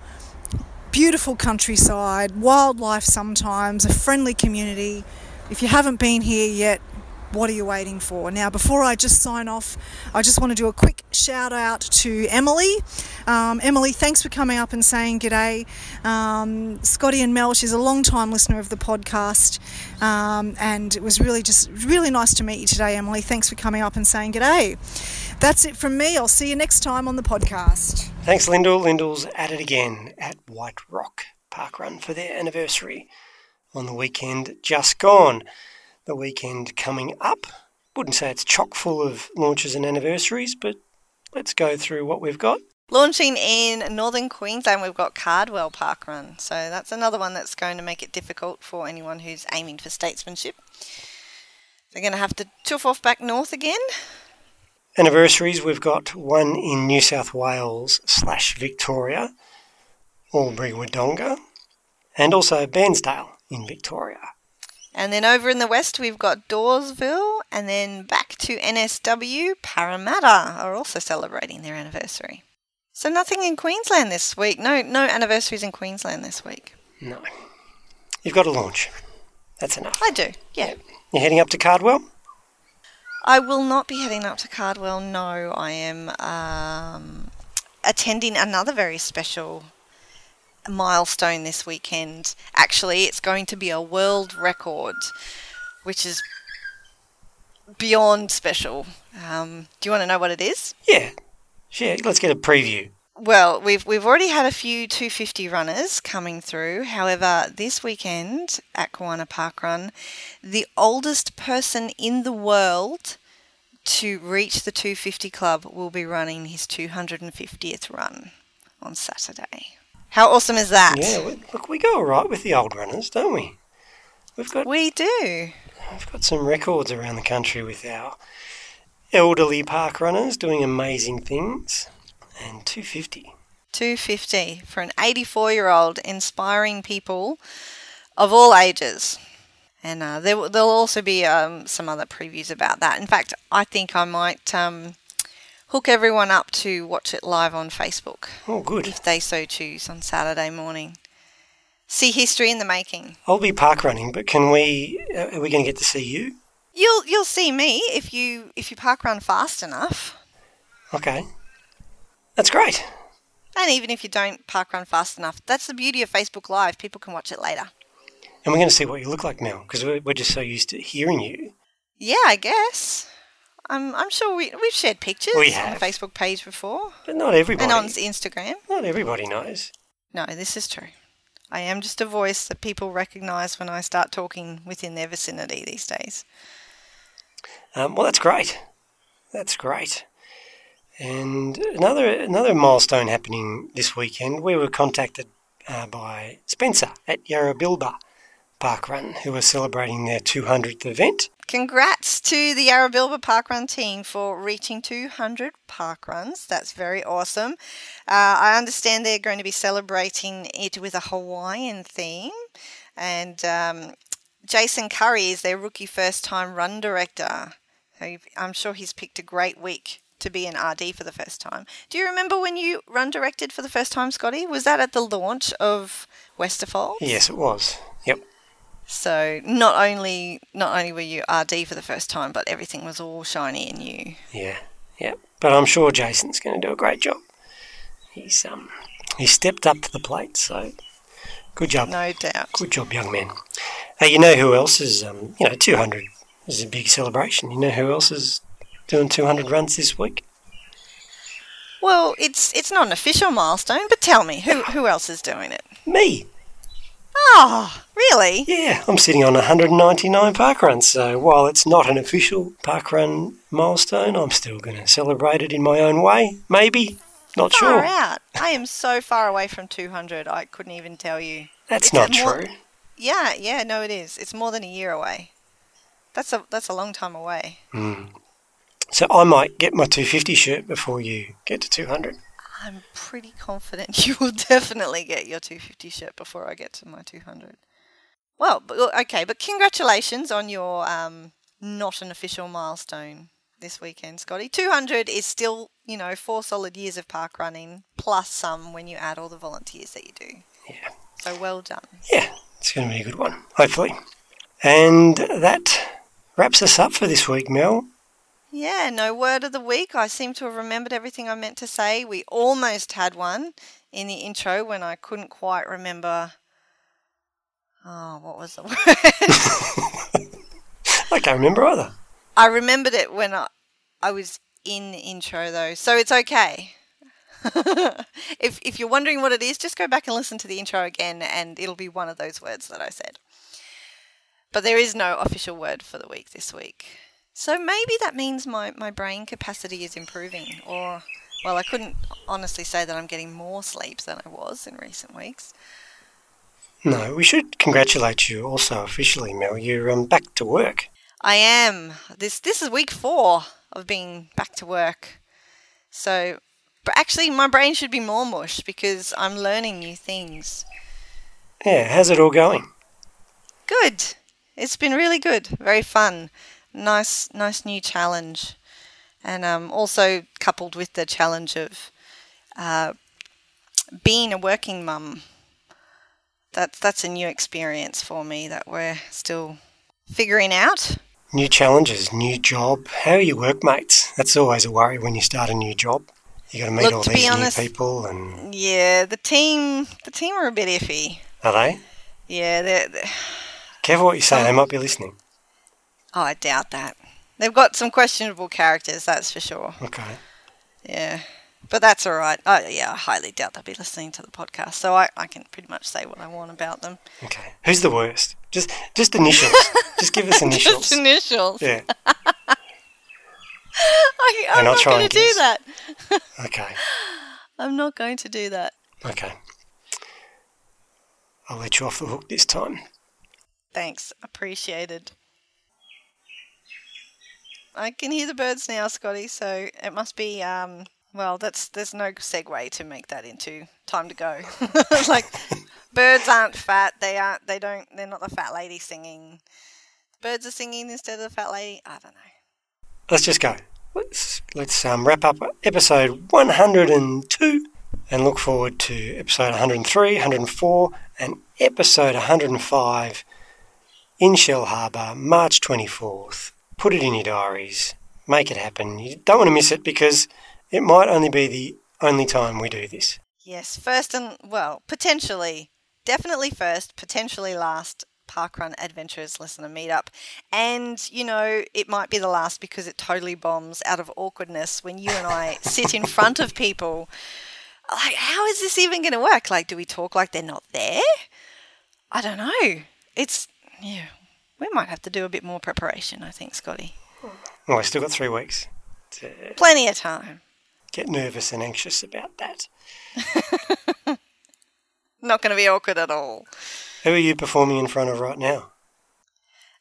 beautiful countryside, wildlife sometimes, a friendly community. If you haven't been here yet, what are you waiting for? Now, before I just sign off, I just want to do a quick shout out to Emily. Um, Emily, thanks for coming up and saying g'day. Um, Scotty and Mel, she's a long time listener of the podcast, um, and it was really just really nice to meet you today, Emily. Thanks for coming up and saying g'day. That's it from me. I'll see you next time on the podcast. Thanks, Lyndell. Lyndell's at it again at White Rock Park Run for their anniversary on the weekend just gone the weekend coming up. Wouldn't say it's chock full of launches and anniversaries, but let's go through what we've got. Launching in northern Queensland, we've got Cardwell Park Run. So that's another one that's going to make it difficult for anyone who's aiming for statesmanship. They're going to have to chuff off back north again. Anniversaries, we've got one in New South Wales slash Victoria, Albury Wodonga, and also Bairnsdale in Victoria. And then over in the west, we've got Dawesville, and then back to NSW, Parramatta are also celebrating their anniversary. So nothing in Queensland this week. No, no anniversaries in Queensland this week. No. You've got a launch. That's enough. I do. Yeah. You're heading up to Cardwell. I will not be heading up to Cardwell. No, I am um, attending another very special milestone this weekend. Actually, it's going to be a world record, which is beyond special. Um, do you want to know what it is? Yeah. Yeah, let's get a preview. Well, we've we've already had a few 250 runners coming through. However, this weekend at Kawana Park Run, the oldest person in the world to reach the 250 club will be running his 250th run on Saturday. How awesome is that? Yeah, look, we go all right with the old runners, don't we? We've got we do. We've got some records around the country with our elderly park runners doing amazing things, and 250. 250 for an 84 year old inspiring people of all ages. And uh, there, will- there'll also be um, some other previews about that. In fact, I think I might um, hook everyone up to watch it live on Facebook. Oh, good. If they so choose on Saturday morning. See history in the making. I'll be park running, but can we? Uh, are we going to get to see you? You'll you'll see me if you if you park run fast enough. Okay, that's great. And even if you don't park run fast enough, that's the beauty of Facebook Live. People can watch it later. And we're going to see what you look like now because we're, we're just so used to hearing you. Yeah, I guess. I'm I'm sure we we've shared pictures We on the Facebook page before. But not everybody. And on Instagram. Not everybody knows. No, this is true. I am just a voice that people recognise when I start talking within their vicinity these days. Um, well, that's great. That's great. And another another milestone happening this weekend. We were contacted uh, by Spencer at Yarrabilba Park Run, who are celebrating their 200th event. Congrats to the Yarrabilba Parkrun team for reaching 200 parkruns. That's very awesome. Uh, I understand they're going to be celebrating it with a Hawaiian theme. And um, Jason Curry is their rookie first time run director. I'm sure he's picked a great week to be an RD for the first time. Do you remember when you run directed for the first time, Scotty? Was that at the launch of Westerfold? Yes, it was. Yep. So not only not only were you RD for the first time, but everything was all shiny and new. Yeah, yeah. But I'm sure Jason's going to do a great job. He's um he stepped up to the plate, so good job. No doubt. Good job, young man. Hey, you know who else is um you know 200 is a big celebration. You know who else is doing 200 runs this week? Well, it's it's not an official milestone, but tell me who who else is doing it? Me. Oh, really? Yeah, I'm sitting on 199 park runs. So while it's not an official park run milestone, I'm still going to celebrate it in my own way. Maybe, not Far sure. out. I am so far away from 200. I couldn't even tell you. That's It's not more- true. Yeah, yeah, no, it is. It's more than a year away. That's a that's a long time away. Mm. So I might get my 250 shirt before you get to 200. I'm pretty confident you will definitely get your 250 shirt before I get to my 200. Well, okay, but congratulations on your um, not an official milestone this weekend, Scotty. 200 is still, you know, four solid years of park running, plus some when you add all the volunteers that you do. Yeah. So well done. Yeah, it's going to be a good one, hopefully. And that wraps us up for this week, Mel. Yeah, no word of the week. I seem to have remembered everything I meant to say. We almost had one in the intro when I couldn't quite remember. Oh, what was the word? I can't remember either. I remembered it when I, I was in the intro though, so it's okay. if if you're wondering what it is, just go back and listen to the intro again, and it'll be one of those words that I said. But there is no official word for the week this week. So maybe that means my, my brain capacity is improving, or, well, I couldn't honestly say that I'm getting more sleep than I was in recent weeks. No, we should congratulate you also officially, Mel. You're um, back to work. I am. This this is week four of being back to work. So, but actually, my brain should be more mush because I'm learning new things. Yeah, how's it all going? Good. It's been really good. Very fun. Nice, nice new challenge, and um, also coupled with the challenge of uh, being a working mum. That's that's a new experience for me that we're still figuring out. New challenges, new job. How are your workmates? That's always a worry when you start a new job. You got to meet Look, all to these new people, and Yeah, the team the team are a bit iffy. are they? Yeah, they're, they're Careful what you say. They might be listening. Oh, I doubt that. They've got some questionable characters, that's for sure. Okay. Yeah. But that's all right. Oh, yeah, I highly doubt they'll be listening to the podcast, so I, I can pretty much say what I want about them. Okay. Who's the worst? Just just initials. just give us initials. Just initials. Yeah. I, I'm And not going to do guess. that. Okay. I'm not going to do that. Okay. I'll let you off the hook this time. Thanks. Appreciated. I can hear the birds now, Scotty, so it must be um, Well, that's there's no segue to make that into time to go. like birds aren't fat. They aren't. They don't. They're not the fat lady singing. Birds are singing instead of the fat lady. I don't know. Let's just go. Let's let's um, wrap up episode 102 and look forward to episode 103, 104, and episode 105 in Shellharbour, March 24th. Put it in your diaries. Make it happen. You don't want to miss it because it might only be the only time we do this. Yes, first and well, potentially, definitely first, potentially last Parkrun Adventurers Listener Meetup. And, you know, it might be the last because it totally bombs out of awkwardness when you and I sit in front of people. Like, how is this even going to work? Like, do we talk like they're not there? I don't know. It's, yeah, we might have to do a bit more preparation, I think, Scotty. Well, we've still got three weeks Plenty of time. get nervous and anxious about that. Not going to be awkward at all. Who are you performing in front of right now?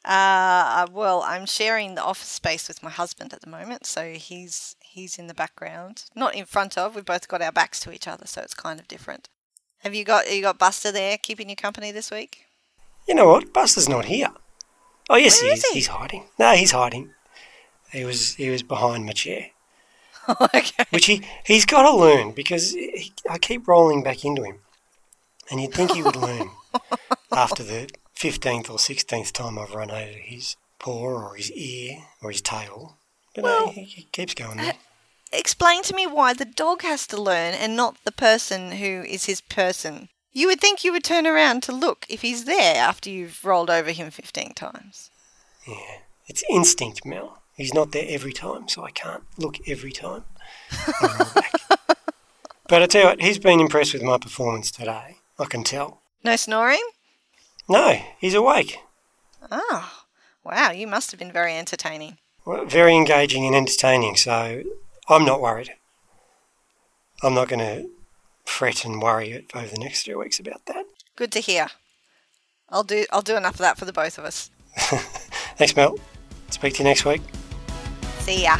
Uh, well, I'm sharing the office space with my husband at the moment, so he's he's in the background, not in front of. We've both got our backs to each other, so it's kind of different. Have you got you got Buster there keeping you company this week? You know what? Buster's not here. Oh yes, Where he is he? He's hiding. No, he's hiding. He was he was behind my chair. okay. Which he he's got to learn because he, I keep rolling back into him, and you'd think he would learn after the fifteenth or sixteenth time I've run over his paw or his ear or his tail. But no, he, he keeps going there. Explain to me why the dog has to learn and not the person who is his person. You would think you would turn around to look if he's there after you've rolled over him 15 times. Yeah, it's instinct, Mel. He's not there every time, so I can't look every time. I roll back. but I tell you what, he's been impressed with my performance today. I can tell. No snoring? No, he's awake. Oh, wow, you must have been very entertaining. Well, very engaging and entertaining, so I'm not worried. I'm not going to fret and worry over the next few weeks about that. Good to hear. I'll do I'll do enough of that for the both of us. Thanks, Mel. Speak to you next week. See ya.